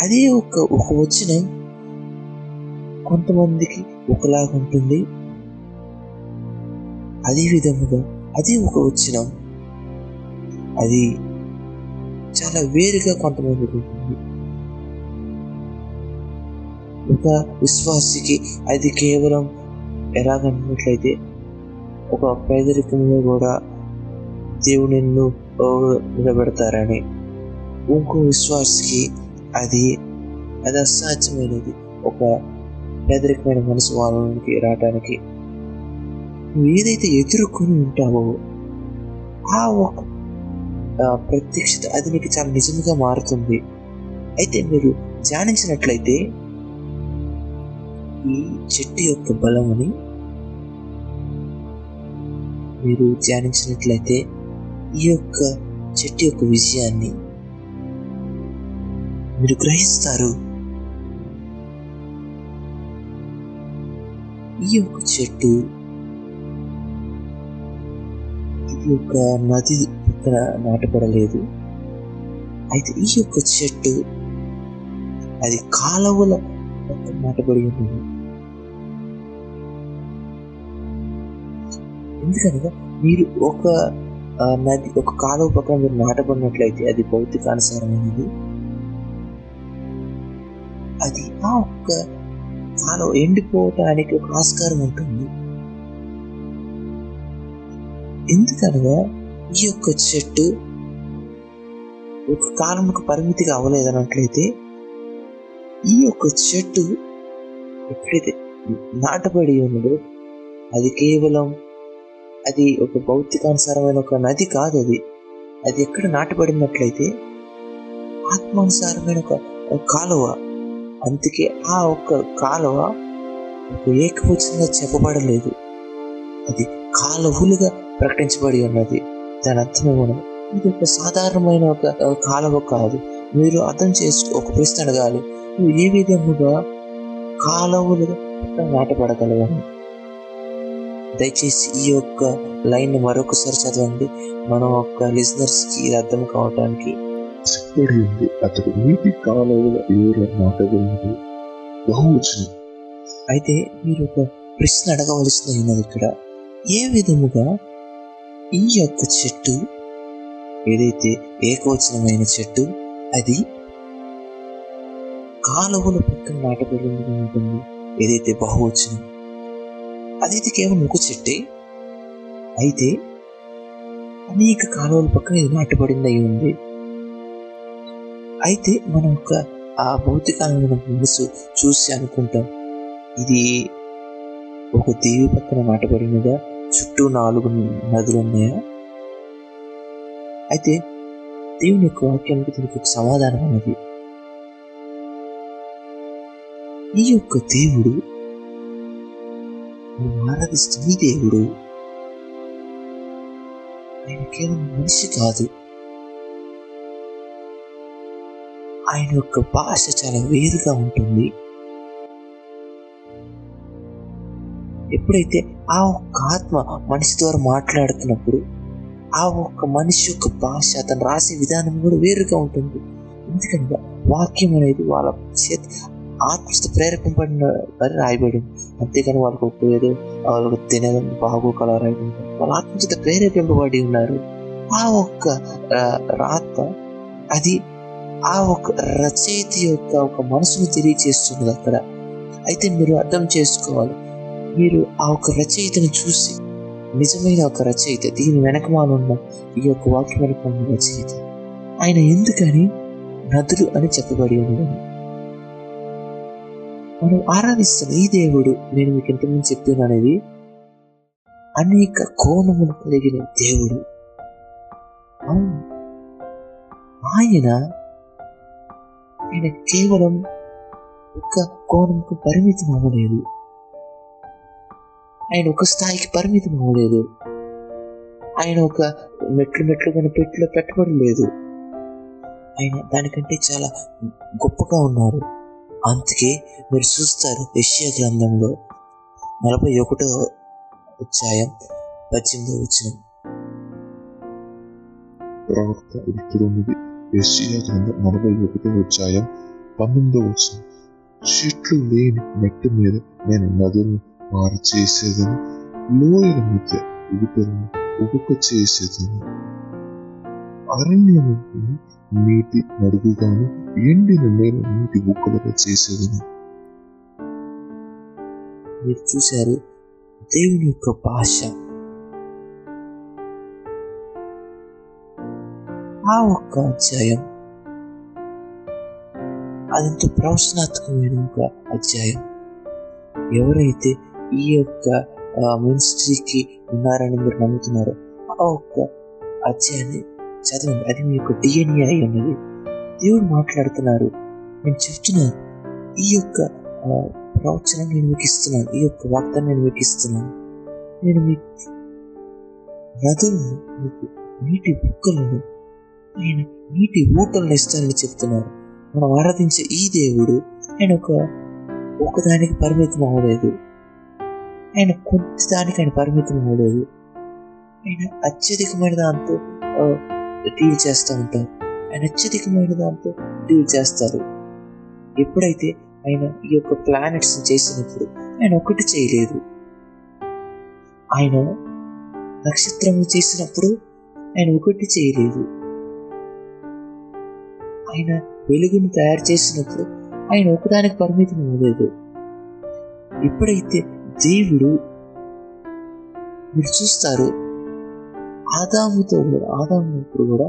అదే ఒక ఒక వచ్చిన కొంతమందికి ఒకలాగా ఉంటుంది. అదే విధముగా అదే ఒక వచ్చిన అది చాలా వేరుగా కొంతమందికి ఉంటుంది. ఒక విశ్వాసికి అది కేవలం ఎలాగన్నట్లయితే ఒక పేదరికంలో కూడా దేవుని నిలబెడతారని. ఇంకో విశ్వాసికి అది అది అసాధ్యమైనది. ఒక పేదరికమైన మనసు వాళ్ళకి రావడానికి ఏదైతే ఎదుర్కొని ఉంటావో ఆ ఒక ప్రత్యక్షత అది నీకు చాలా నిజంగా మారుతుంది. అయితే మీరు ధ్యానించినట్లయితే ఈ చెట్టు యొక్క బలమని మీరు ధ్యానించినట్లయితే ఈ యొక్క చెట్టు యొక్క విజయాన్ని మీరు గ్రహిస్తారు. ఈ యొక్క చెట్టు యొక్క ఒక నది ఇక్కడ నాటపడలేదు అయితే ఈ యొక్క చెట్టు అది కాలువల నాటబడి ఉంటుంది. ఎందుకనగా మీరు ఒక నది ఒక కాలువ పక్కన మీరు నాటబడినట్లయితే అది భౌతిక అనుసారమైనది అది ఆ ఒక్క కాలువ ఎండిపోవటానికి ఒక ఆస్కారం ఉంటుంది. ఎందుకనగా ఈ యొక్క చెట్టు ఒక కాలంకు పరిమితిగా అవ్వలేదన్నట్లయితే ఈ యొక్క చెట్టు ఎప్పుడైతే నాటబడి ఉన్నదో అది కేవలం అది ఒక భౌతికానుసారమైన ఒక నది కాదు అది. అది ఎక్కడ నాటబడినట్లయితే ఆత్మానుసారమైన ఒక కాలువ. అందుకే ఆ ఒక్క కాలువ ఒక ఏకవచనంగా చెప్పబడలేదు. అది కాలువలుగా ప్రకటించబడి ఉన్నది. దాని అర్థం ఏమన్నది ఇది ఒక సాధారణమైన ఒక కాలువ కాదు. మీరు అర్థం చేసుకో ఒక ప్రశ్న అడగాలి. నువ్వు ఏ విధముగా కాలువలుగా నాటపడగలవని దయచేసి ఈ యొక్క లైన్ మరొకసారి చదవండి. మనం ఒక లిజనర్స్కి ఇది అర్థం కావటానికి. అతడు నీటి కాలువల ఎవరు నాటబడినది బహువచనం. అయితే మీరు ఒక ప్రశ్న అడగవలసిన ఉన్నది ఇక్కడ. ఏ విధముగా ఈ యొక్క చెట్టు ఏదైతే ఏకవచనమైన చెట్టు అది కాలువల పక్కన నాటబడి ఉంటుంది. ఏదైతే బహువచనం అదైతే కేవలం ఒక చెట్టే. అయితే అనేక కాలువల పక్కన ఇది నాటబడింది అయి ఉంది. అయితే మనం ఒక ఆ భౌతికమైన మనసు చూసి అనుకుంటాం. ఇది ఒక దేవి పక్కన నాటబడినదా? చుట్టూ నాలుగు నదులు ఉన్నాయా? అయితే దేవుని యొక్క వాక్యానికి దీనికి ఒక సమాధానం ఉన్నది. ఈ యొక్క దేవుడు నువ్వు ఆరాధిస్తున్న ఈ దేవుడు ఆయన కేవలం మనిషి కాదు. ఆయన యొక్క భాష చాలా వేరుగా ఉంటుంది. ఎప్పుడైతే ఆ ఒక్క ఆత్మ మనిషి ద్వారా మాట్లాడుతున్నప్పుడు ఆ ఒక్క మనిషి యొక్క భాష అతను రాసే విధానం కూడా వేరుగా ఉంటుంది. ఎందుకంటే వాక్యం అనేది వాళ్ళ చేత ఆత్మస్థ ప్రేరేపింపబడిన వారి రాయబడింది అంతేకాని వాళ్ళకు ఒక ఏదో వాళ్ళకు తినడం బాగోకలా రాయడం వాళ్ళ ఆత్మచేత ప్రేరేపింపబడి ఉన్నారు. ఆ ఒక్క రాత అది ఆ ఒక రచయిత యొక్క ఒక మనసును తెలియజేస్తున్నది అక్కడ. అయితే మీరు అర్థం చేసుకోవాలి. మీరు ఆ ఒక రచయితను చూసి నిజమైన ఒక రచయిత దీని వెనకమానున్న ఈ యొక్క వాక్యం వెనక ఉన్న రచయిత ఆయన ఎందుకని నదులు అని చెప్పబడి ఉన్నదని మనం ఆరాధిస్తున్న ఈ దేవుడు నేను మీకు ఇంతకుముందు చెప్పాను అనేది అనేక కోణములు కలిగిన దేవుడు. అవును. ఆయన ఆయన కేవలం ఒక కోణంకు పరిమితం అవ్వలేదు ఆయన ఒక స్థాయికి పరిమితం అవ్వలేదు. ఆయన ఒక మెట్లు మెట్లు కొన్ని పెట్టిలో పెట్టబడలేదు. ఆయన దానికంటే చాలా గొప్పగా ఉన్నారు. అందుకే మీరు చూస్తారు యష్యా గ్రంథంలో నలభై ఒకటో అధ్యాయం పద్దెనిమిదో వచ్చిన ప్రవక్త ఇక్కడ ఉన్నది యెషయా గ్రంథం నలభై ఒకటో అధ్యాయం పంతొమ్మిదో వచ్చిన చెట్లు లేని మెట్టు మీద నేను నదులను పారు చేసేదని లోయల మధ్య ఉగుటలను ఉగుక చేసేదని. అరణ్యము నీటి నడుగుగాను ఎండిన నేల నీటి ఉక్కలుగా చేసేదని. మీరు చూశారు దేవుని యొక్క భాష. ఆ ఒక్క అధ్యాయం అదంతా ప్రవచనాత్మకమైన ఒక అధ్యాయం. ఎవరైతే ఈ యొక్క మినిస్ట్రీకి ఉన్నారని మీరు నమ్ముతున్నారు. ఆ ఒక్క అధ్యాయాన్ని చదవండి. అది మీ యొక్క డిఎన్ఏ అయి ఉన్నది. దేవుడు మాట్లాడుతున్నారు. నేను చెప్తున్నాను ఈ యొక్క ప్రవచనం నేను మీకు ఇస్తున్నాను. ఈ యొక్క వాగ్దానం నేను మీకు ఇస్తున్నాను. నేను మీకు నదులను మీకు నీటి బుక్కలను నేను నీటి ఊటలను ఇస్తానని చెప్తున్నారు. మనం ఆరాధించే ఈ దేవుడు ఆయన ఒక ఒకదానికి పరిమితం అవ్వలేదు. ఆయన కొంత దానికి ఆయన పరిమితం అవ్వలేదు ఆయన అత్యధికమైన దాంతో డీల్ చేస్తూ ఉంటారు. ఆయన అత్యధికమైన దాంతో డీల్ చేస్తారు. ఎప్పుడైతే ఆయన ఈ యొక్క ప్లానెట్స్ చేసినప్పుడు ఆయన ఒకటి చేయలేదు. ఆయన నక్షత్రం చేసినప్పుడు ఆయన ఒకటి చేయలేదు. ఆయన వెలుగును తయారు చేసినప్పుడు ఆయన ఒకదానికి పరిమితం అవ్వలేదు ఎప్పుడైతే దేవుడు మీరు చూస్తారు ఆదాముతో కూడా ఆదాము ఇప్పుడు కూడా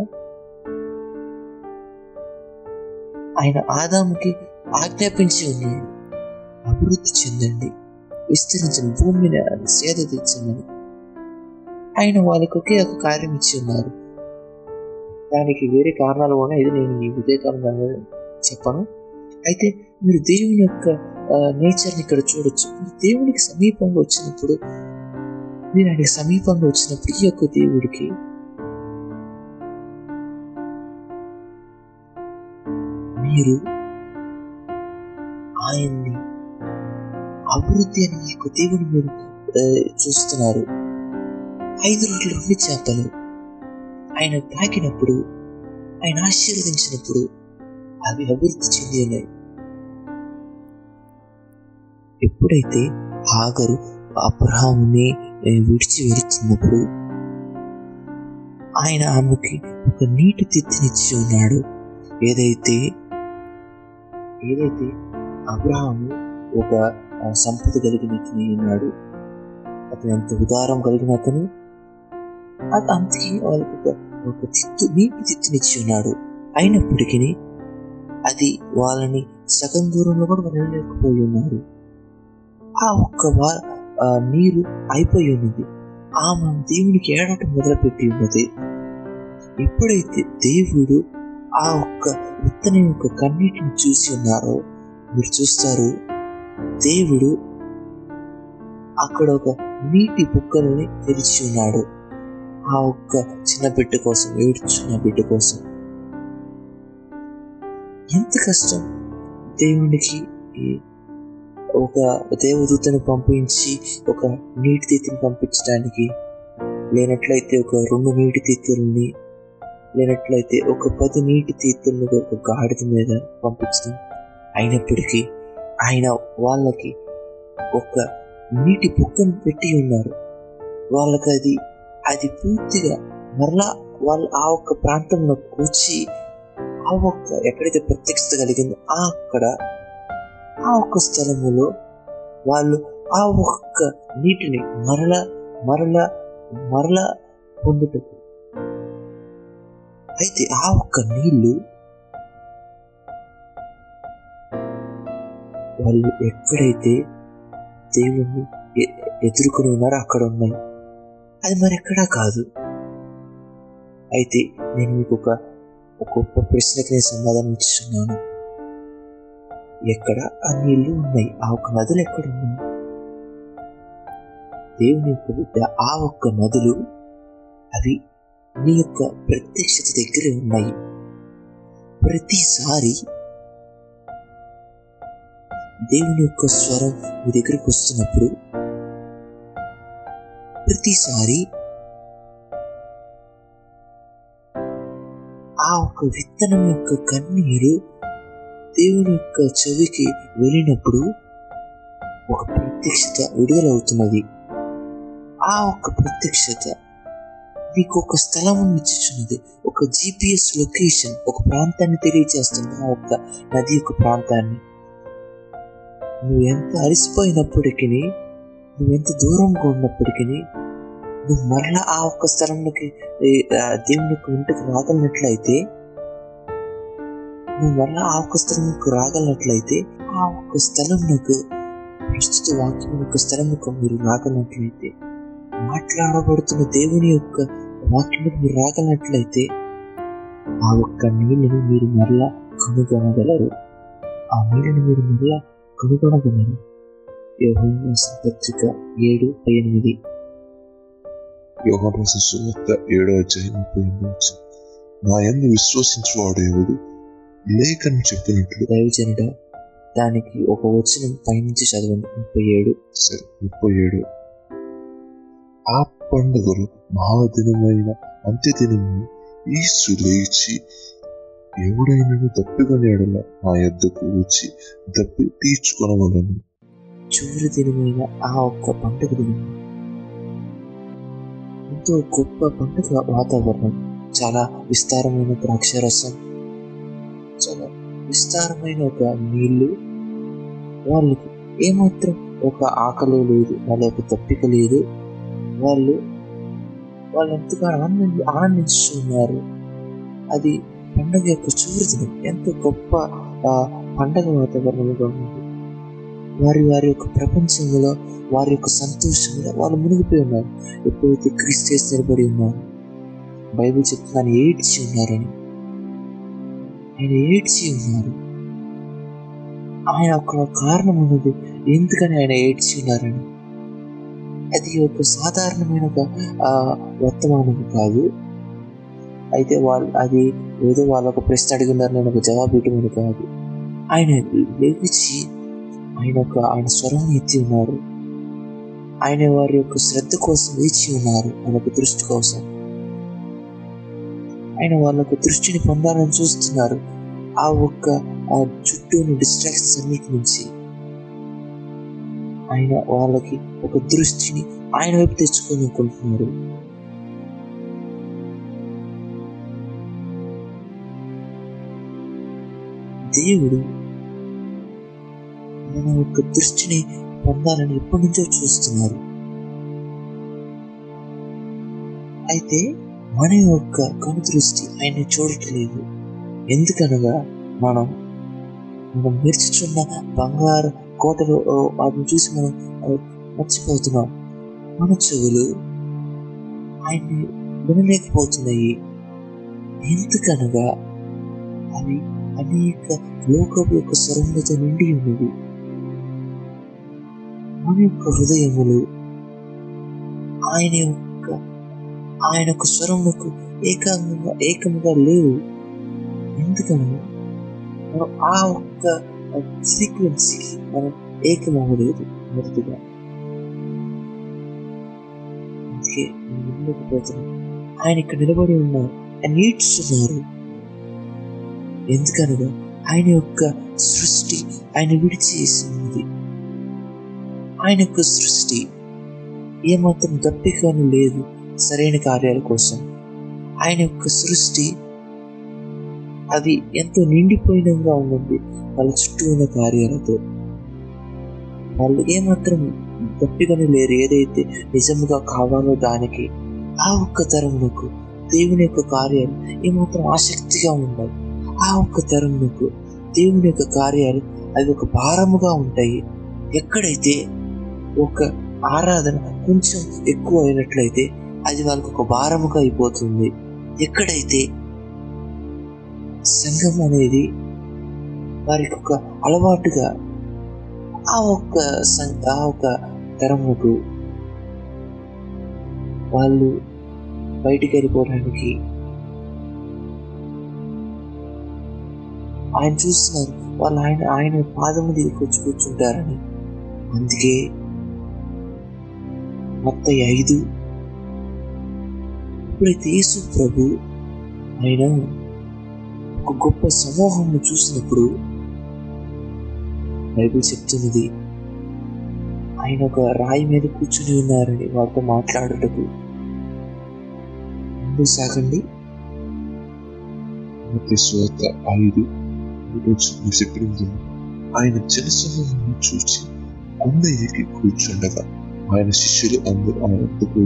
ఆయన ఆదాముకి ఆజ్ఞాపించి ఉన్నాడు అభివృద్ధి చెందండి విస్తరించిన భూమిని సేద తెచ్చమని ఆయన వాళ్ళకి ఒకే ఒక కార్యం ఇచ్చి ఉన్నారు. దానికి వేరే కారణాలు కూడా ఇది నేను ఈ ఉదయకాలంగా చెప్పను. అయితే మీరు దేవుని యొక్క నేచర్ని ఇక్కడ చూడొచ్చు. దేవునికి సమీపంగా వచ్చినప్పుడు మీరు ఆయనకి సమీపంగా వచ్చినప్పుడు ఈ యొక్క దేవుడికి మీరు ఆయన్ని అభివృద్ధి అనే ఈ యొక్క దేవుని మీరు చూస్తున్నారు. ఐదు రోజులు రెండు చేపలు. ఆయన తాకినప్పుడు ఆయన ఆశీర్వదించినప్పుడు అవి అభివృద్ధి చెంది ఉన్నాయి ఎప్పుడైతే హాగరు అబ్రహాముని విడిచి వెళ్తున్నప్పుడు ఆయన ఆమెకి ఒక నీటి తిత్తినిచ్చి ఉన్నాడు. ఏదైతే ఏదైతే అబ్రహాము ఒక సంపద కలిగిన అతని ఉన్నాడు అతను ఎంత ఉదారం కలిగిన అతను అది అంతకి వాళ్ళకి ఒక ఒక తిత్తు నీటి తిత్తునిచ్చి ఉన్నాడు. అయినప్పటికీ అది వాళ్ళని సగం దూరంలో కూడా వెళ్ళలేకపోయి ఉన్నారు. ఆ ఒక్క ఆ నీరు అయిపోయి ఉన్నది. ఆమె దేవునికి ఏడటం మొదలుపెట్టి ఉన్నది. ఎప్పుడైతే దేవుడు ఆ ఒక్క విత్తనం యొక్క కన్నీటిని చూసి ఉన్నారో మీరు చూస్తారు దేవుడు అక్కడ ఒక నీటి బుక్కలని తెరిచి ఉన్నాడు. ఆ ఒక్క చిన్న బిడ్డ కోసం ఏడ్చున్న బిడ్డ కోసం. ఎంత కష్టం దేవునికి ఈ ఒక దేవదూతను పంపించి ఒక నీటి తీతిని పంపించడానికి లేనట్లయితే ఒక రెండు నీటి తీర్థుల్ని లేనట్లయితే ఒక పది నీటి తీర్థుల్ని ఒక గాడిద మీద పంపించడం అయినప్పటికీ ఆయన వాళ్ళకి ఒక నీటి బుక్కను పెట్టి ఉన్నారు. వాళ్ళకి అది అది పూర్తిగా మరలా వాళ్ళు ఆ ఒక్క ప్రాంతంలో కూర్చి ఆ ఒక్క ఎక్కడైతే ప్రత్యక్షత కలిగిందో ఆ అక్కడ ఆ ఒక్క స్థలములో వాళ్ళు ఆ ఒక్క నీటిని మరల మరల మరల పొందుటకు. అయితే ఆ ఒక్క నీళ్ళు వాళ్ళు ఎక్కడైతే దేవుణ్ణి ఎదుర్కొని ఉన్నారో అక్కడ ఉన్నాయి. అది మరెక్కడా కాదు. అయితే నేను మీకు ఒక గొప్ప ప్రశ్నకి నేను సమాధానం ఇస్తున్నాను. ఎక్కడ ఆ నీళ్ళు ఉన్నాయి? ఆ ఒక్క నదులు ఎక్కడ ఉన్నాయి? దేవుని యొక్క బిడ్డ ఆ ఒక్క నదులు అవి నీ యొక్క ప్రత్యక్షత దగ్గరే ఉన్నాయి. ప్రతిసారి దేవుని యొక్క స్వరం మీ దగ్గరికి వస్తున్నప్పుడు ప్రతిసారి ఆ ఒక విత్తనం యొక్క కన్నీరు దేవుని యొక్క చెవికి వెళ్ళినప్పుడు ఒక ప్రత్యక్షత విడుదలవుతున్నది. ఆ ఒక్క ప్రత్యక్షత నీకు ఒక స్థలం ఇచ్చుచున్నది. ఒక జిపిఎస్ లొకేషన్ ఒక ప్రాంతాన్ని తెలియజేస్తుంది. ఆ ఒక్క నది యొక్క ప్రాంతాన్ని. నువ్వు ఎంత అలసిపోయినప్పటికీ నువ్వు ఎంత దూరంగా ఉన్నప్పటికీ నువ్వు మరలా ఆ ఒక్క స్థలంలోకి దేవుని యొక్క ఇంటికి రాగలిగినట్లయితే నువ్వు ఆ ఒక్క స్థలంకు రాగలట్లయితే ఆ ఒక్క స్థలంకు ప్రస్తుత వాక్యం యొక్క స్థలంకు మీరు రాగలట్లయితే మాట్లాడబడుతున్న దేవుని యొక్క వాక్యముకు మీరు రాగలట్లయితే ఆ ఒక్క నీళ్ళని మీరు మరలా కనుగొనగలరు. ఆ నీళ్ళని మీరు మరలా కనుగొనగలరు. యోహాను పత్రిక ఏడు ఎనిమిది యోహాను సువార్త ఏడో అధ్యాయం ముప్పై ఎనిమిది నా ఎందు విశ్వసించువాడు ఎవడు? లేఖను చెప్పినట్లు దైవజనుడ దానికి ఒక వచనం పైనుంచి చదవండి. ముప్పై ఏడు. సరే ముప్పై ఏడు. ఆ పండుగలు మహాదినమైన అంత్యదినము ఈసు లేచి ఎవడైనను దప్పికొని ఎడల నా యొద్దకు వచ్చి దప్పి తీర్చుకొనవలను. చివరి దినమైన ఆ ఒక్క పండుగ దినం ఎంతో గొప్ప పండుగ వాతావరణం. చాలా విస్తారమైన ద్రాక్షరసం చాలా విస్తారమైన ఒక నీళ్ళు వాళ్ళకి ఏమాత్రం ఒక ఆకలి లేదు వాళ్ళ యొక్క తప్పిక లేదు. వాళ్ళు వాళ్ళు ఎంతగా ఆనంది ఆనందిస్తున్నారు. అది పండగ యొక్క చివరి దినం. ఎంత గొప్ప ఆ, పండగ వాతావరణంగా ఉంది వారి వారి యొక్క ప్రపంచంలో వారి యొక్క సంతోషంలో వాళ్ళు మునిగిపోయి ఉన్నారు. ఎప్పుడైతే క్రీస్తు నిలబడి ఉన్నారు బైబిల్ చెప్తుంది ఏడ్చి ఉన్నారని. ఆయన ఏడ్చి ఉన్నారు. ఆయన ఒక కారణం ఉన్నది. ఎందుకని ఆయన ఏడ్చి ఉన్నారని? అది ఒక సాధారణమైన ఒక వర్తమానం కాదు. అయితే వాళ్ళు అది ఏదో వాళ్ళు ఒక ప్రశ్న అడిగి ఉన్నారు నేను ఒక జవాబు ఇవ్వమని కాదు. ఆయన లేచి ఆయన ఒక ఆయన స్వరం ఎత్తి ఉన్నారు. ఆయన వారి యొక్క శ్రద్ధ కోసం వేచి ఉన్నారు. ఆయన యొక్క దృష్టి కోసం. ఆయన వాళ్ళకు దృష్టిని పొందాలని చూస్తున్నారు. ఆ ఒక్క ఆ చుట్టూని డిస్ట్రాక్షన్స్ అన్నిటి నుంచి ఆయన వాళ్ళకి ఒక దృష్టిని ఆయన వైపు తెచ్చుకొని అనుకుంటున్నారు. దేవుడు మన యొక్క దృష్టిని పొందాలని ఎప్పటి నుంచో చూస్తున్నారు. అయితే మన యొక్క కను దృష్టి ఆయన చూడట్లేదు ఎందుకనగా మనం మనం మెరుచుచున్న బంగారు కోటలు వాటిని చూసి మనం మర్చిపోతున్నాం. మన చెవులు ఆయన్ని వినలేకపోతున్నాయి. ఎందుకనగా అవి అనేక లోకపు యొక్క స్వరములతో నిండి ఉన్నది మన యొక్క హృదయములు ఆయన ఆయన యొక్క స్వరములకు ఏకముగా లేవు. ఎందుకనగా మనం ఆ ఒక్క సీక్వెన్స్కి మనం ఏకమవ్వలేదు మొదటిగా. అందుకే మనం ఆయన ఇక్కడ నిలబడి ఉన్నారు ఆయన ఎందుకనగా ఆయన యొక్క సృష్టి ఆయన విడిచేసింది ఆయన యొక్క సృష్టి ఏమాత్రం దప్పికను లేదు. సరైన కార్యాల కోసం. ఆయన యొక్క సృష్టి అది ఎంతో నిండిపోయినంగా ఉంటుంది వాళ్ళ చుట్టూ ఉన్న కార్యాలతో. వాళ్ళు ఏమాత్రం దప్పికను లేరు. ఏదైతే నిజముగా కావాలో దానికి ఆ ఒక్క తరమునకు దేవుని యొక్క కార్యాలు ఏమాత్రం ఆసక్తిగా ఉండవు. ఆ ఒక్క తరమునకు దేవుని యొక్క కార్యాలు అవి ఒక భారముగా ఉంటాయి. ఎక్కడైతే ఒక ఆరాధన కొంచెం ఎక్కువ అయినట్లయితే అది వాళ్ళకు ఒక భారముగా అయిపోతుంది. ఎక్కడైతే సంఘం అనేది వారికి ఒక అలవాటుగా ఆ ఒక్క సం- ఆ ఒక్క తరముకు వాళ్ళు బయటికి వెళ్ళిపోవడానికి ఆయన చూస్తున్నారు. వాళ్ళు ఆయన ఆయన పాదము దగ్గరికి వచ్చి కూర్చుంటారని. అందుకే మొత్తం ఐదు ఇప్పుడైతే యేసు ప్రభు ఆయన ఒక గొప్ప సమూహము చూసినప్పుడు బైబిల్ చెప్తున్నది ఆయన ఒక రాయి మీద కూర్చుని ఉన్నారని వారితో మాట్లాడుటకు ముందు సాగండి. మత్తయి ఐదు చెప్పింది ఆయన జనసమూహం చూసి కొండ ఎక్కి కూర్చుండగా ఆయన శిష్యులు అందరూ ఆయన వద్దకు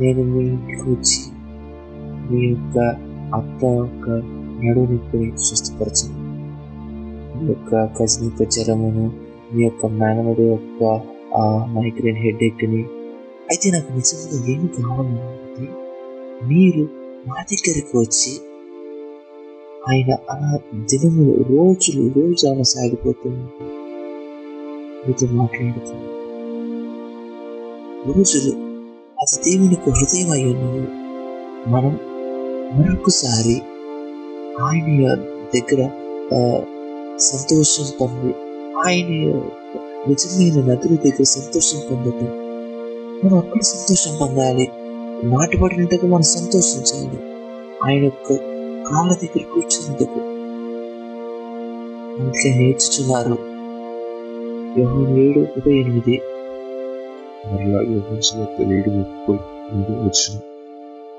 నేను మీ ఇంటికి వచ్చి మీ యొక్క అత్త యొక్క నడువునిప్పుని స్వస్థపరచను మీ యొక్క కజిన్ యొక్క జ్వరమును మీ యొక్క మేనమడి యొక్క ఆ మైగ్రేన్ హెడ్ ఎక్ని అయితే నాకు నిజంగా ఏమి కావాలంటే మీరు మా దగ్గరికి వచ్చి ఆయన ఆ దినములు రోజులు రోజు ఆయన సాగిపోతుంది మీతో మాట్లాడుతుంది రోజులు అది దేవునికి హృదయం మనం మరొకసారి ఆయన దగ్గర ఆ, సంతోషం పొంది ఆయన నిజమైన నదుల దగ్గర సంతోషం పొందటం మనం అక్కడ సంతోషం పొందాలి. నాటబడినట్టుగా మనం సంతోషించాలి. ఆయన యొక్క కాళ్ళ దగ్గర కూర్చున్నందుకు. అందుకే నేర్చుచున్నారు. యోహం ఏడు ముప్పై ఎనిమిది. మరలా యోహాను తెలియడు ఏడు ముప్పై మూడు వచ్చిన.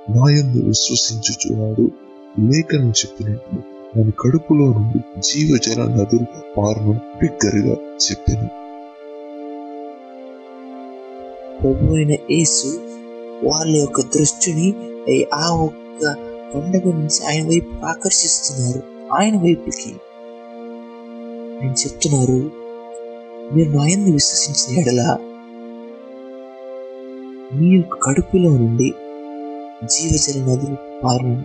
నాయందు విశ్వసించుచువాడు లేఖనం చెప్పినట్లు దాని కడుపులో నుండి జీవజల నదులు పారును బిగ్గరగా చెప్పాను. ప్రభు అయిన యేసు వాళ్ళ యొక్క దృష్టిని ఆ ఒక్క పండగ నుంచి ఆయన వైపు ఆకర్షిస్తున్నారు. ఆయన వైపుకి నేను చెప్తున్నారు మీరు నా విశ్వసించిన ఎడలా మీ యొక్క కడుపులో నుండి జీవజల నదులు పారును.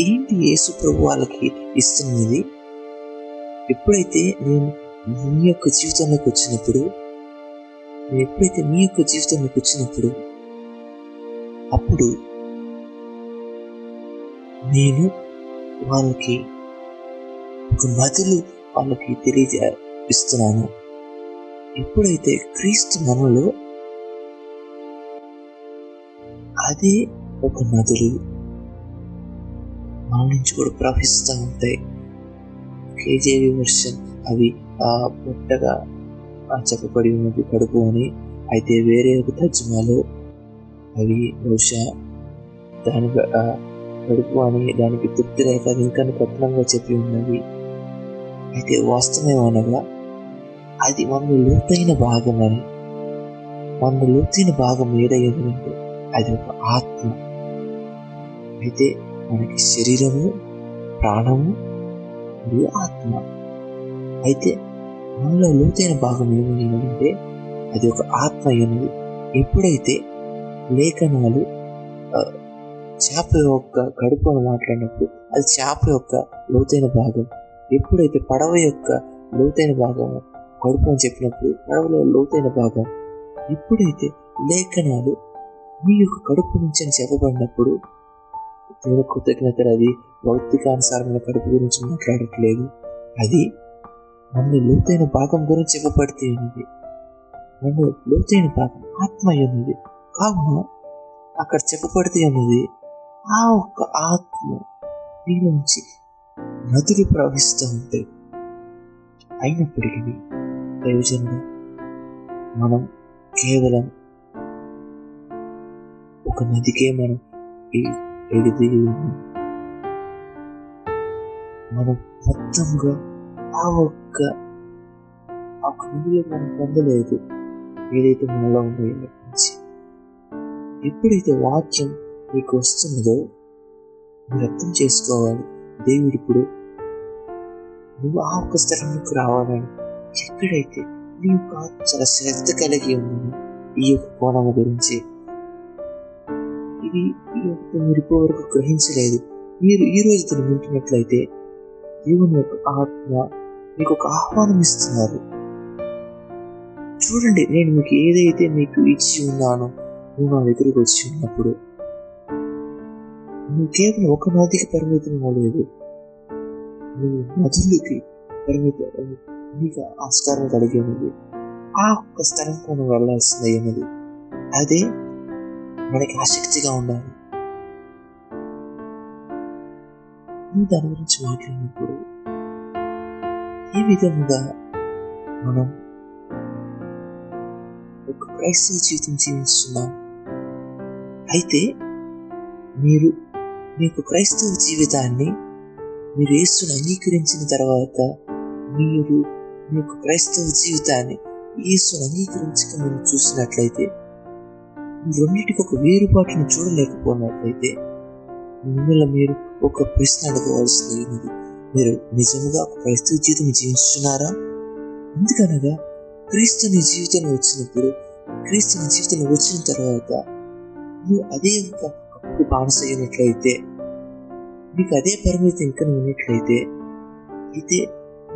ఏంటి యేసు ప్రభు వాళ్ళకి ఇస్తున్నది? ఎప్పుడైతే నేను మీ యొక్క జీవితంలోకి వచ్చినప్పుడు నేను ఎప్పుడైతే మీ యొక్క జీవితంలోకి వచ్చినప్పుడు అప్పుడు నేను వాళ్ళకి ఒక నదులు వాళ్ళకి తెలియజే ఇస్తున్నాను. ఎప్పుడైతే క్రీస్తు మనలో అదే ఒక నదులు. మన నుంచి కూడా ప్రవహిస్తూ ఉంటాయి కేజేవి వర్షన్ అవి ఆ పొట్టగా చెప్పబడి ఉన్నది కడుపు అని అయితే వేరే ఒక తర్జుమాలో అవి బహుశా దాని కడుపు అని దానికి తృప్తి లేక ఇంకా కఠినంగా చెప్పి ఉన్నది అయితే వాస్తవమేమనగా అది మన లోతైన భాగం అని. మన లోతైన భాగం ఏదయ్యేదంటే అది ఒక ఆత్మ. అయితే మనకి శరీరము ప్రాణము మరియు ఆత్మ. అయితే మనలో లోతైన భాగం ఏమైనదంటే అది ఒక ఆత్మ అయినది ఎప్పుడైతే లేఖనాలు చేప యొక్క కడుపు అని మాట్లాడినప్పుడు అది చేప యొక్క లోతైన భాగం. ఎప్పుడైతే పడవ యొక్క లోతైన భాగం కడుపు అని చెప్పినప్పుడు పడవలో లోతైన భాగం. ఎప్పుడైతే లేఖనాలు మీ యొక్క కడుపు నుంచి అని చెప్పబడినప్పుడు దేవుడు కృతజ్ఞతలు అది భౌతికానుసారమైన కడుపు గురించి మాట్లాడట్లేదు. అది మన లోతైన భాగం గురించి చెప్పబడితే ఉన్నది మన లోతైన భాగం ఆత్మ అయి ఉన్నది కావున అక్కడ చెప్పబడితే ఉన్నది ఆ ఒక్క ఆత్మ నీలోంచి నదులు ప్రవహిస్తూ ఉంటాయి అయినప్పటికీ ప్రయోజనం మనం కేవలం ఒక నదికే మనం ఎడిది మనం మొత్తంగా ఆ ఒక్క ఆ ఒక్క నదిలో మనం పొందలేదు. ఏదైతే మనలో ఉందో నుంచి. ఎప్పుడైతే వాక్యం మీకు వస్తున్నదో మీరు అర్థం చేసుకోవాలి. దేవుడు ఇప్పుడు నువ్వు ఆ ఒక్క స్థలంలోకి రావాలని ఎక్కడైతే నీ యొక్క చాలా శ్రద్ధ కలిగి ఉందని ఈ యొక్క కోణము గురించి ఇది మీరు వరకు గ్రహించలేదు. మీరు ఈ రోజు దీన్ని వింటున్నట్లయితే దేవుని యొక్క ఆత్మ మీకు ఒక ఆహ్వానం ఇస్తున్నారు. చూడండి నేను మీకు ఏదైతే మీకు ఇచ్చి ఉన్నానో నువ్వు నా దగ్గరికి వచ్చి ఉన్నప్పుడు నువ్వు కేవలం ఒక నదికి పరిమితం అవ్వలేదు. నువ్వు నదులకి పరిమితం నీకు ఆస్కారం కలిగి ఉన్నది. ఆ ఒక్క స్థలం మనం వెళ్ళాల్సింది అయినది అదే మనకి ఆసక్తిగా ఉండాలి. దాని గురించి మాట్లాడినప్పుడు ఈ విధంగా మనం ఒక క్రైస్తవ జీవితం జీవిస్తున్నాం? అయితే మీరు మీకు క్రైస్తవ జీవితాన్ని మీరు యేసుని అంగీకరించిన తర్వాత మీరు మీకు క్రైస్తవ జీవితాన్ని యేసుని అంగీకరించక మీరు చూసినట్లయితే రెండింటికి ఒక వేరుపాటును చూడలేకపోయినట్లయితే మిమ్మల్ని మీరు ఒక ప్రశ్న అడగవలసింది మీరు నిజంగా క్రైస్తవ జీవితం జీవిస్తున్నారా? ఎందుకనగా క్రీస్తుని జీవితంలో వచ్చినప్పుడు క్రీస్తుని జీవితంలో వచ్చిన తర్వాత నువ్వు అదే ఇంకా అప్పుకు బానిసైనట్లయితే నీకు అదే పరిమితి ఇంకా ఉన్నట్లయితే అయితే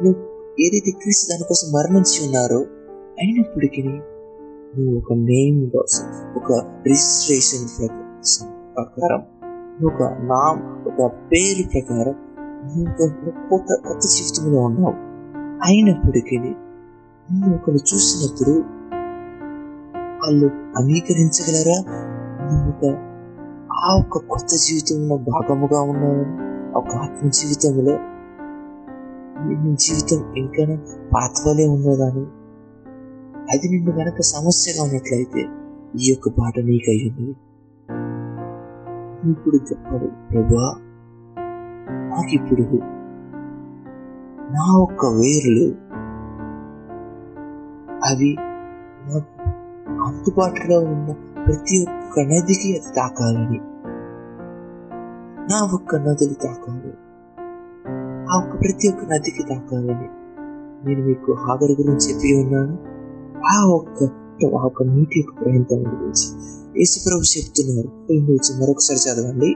నువ్వు ఏదైతే క్రీస్తు దానికోసం మరణించి ఉన్నారో అయినప్పటికీ నువ్వు ఒక నేమ్ కోసం ఒక రిజిస్ట్రేషన్ ప్రకారం ఒక నామ్ ఒక పేరు ప్రకారం నువ్వు కొత్త కొత్త జీవితంలో ఉన్నావు. అయినప్పటికీ నువ్వు ఒకరు చూసినప్పుడు వాళ్ళు అంగీకరించగలరా? నువ్వు ఒక ఆ ఒక కొత్త జీవితంలో భాగముగా ఉన్నావని ఒక ఆత్మ జీవితంలో నీ జీవితం ఇంకా పాతవలే ఉన్నదని అది నిన్ను గనక సమస్యగా ఉన్నట్లయితే ఈ యొక్క పాట నీకు ఉన్నది ఇప్పుడు చెప్పాడు ప్రభా నాకు ఇప్పుడు నా ఒక్క వేర్లు అవి నాకు అందుబాటులో ఉన్న ప్రతి ఒక్క నదికి అది తాకాలని. నా ఒక్క నదులు తాకాలి. ఆ ఒక్క ప్రతి ఒక్క నదికి తాకాలని నేను మీకు హాగరు గురించి చెప్పి ఉన్నాను. ఆ ఒక్క ఆ ఒక్క నీటి యొక్క ప్రాంతం గురించి యేసుప్రభు చెప్తున్నారు గురించి మరొకసారి చదవండి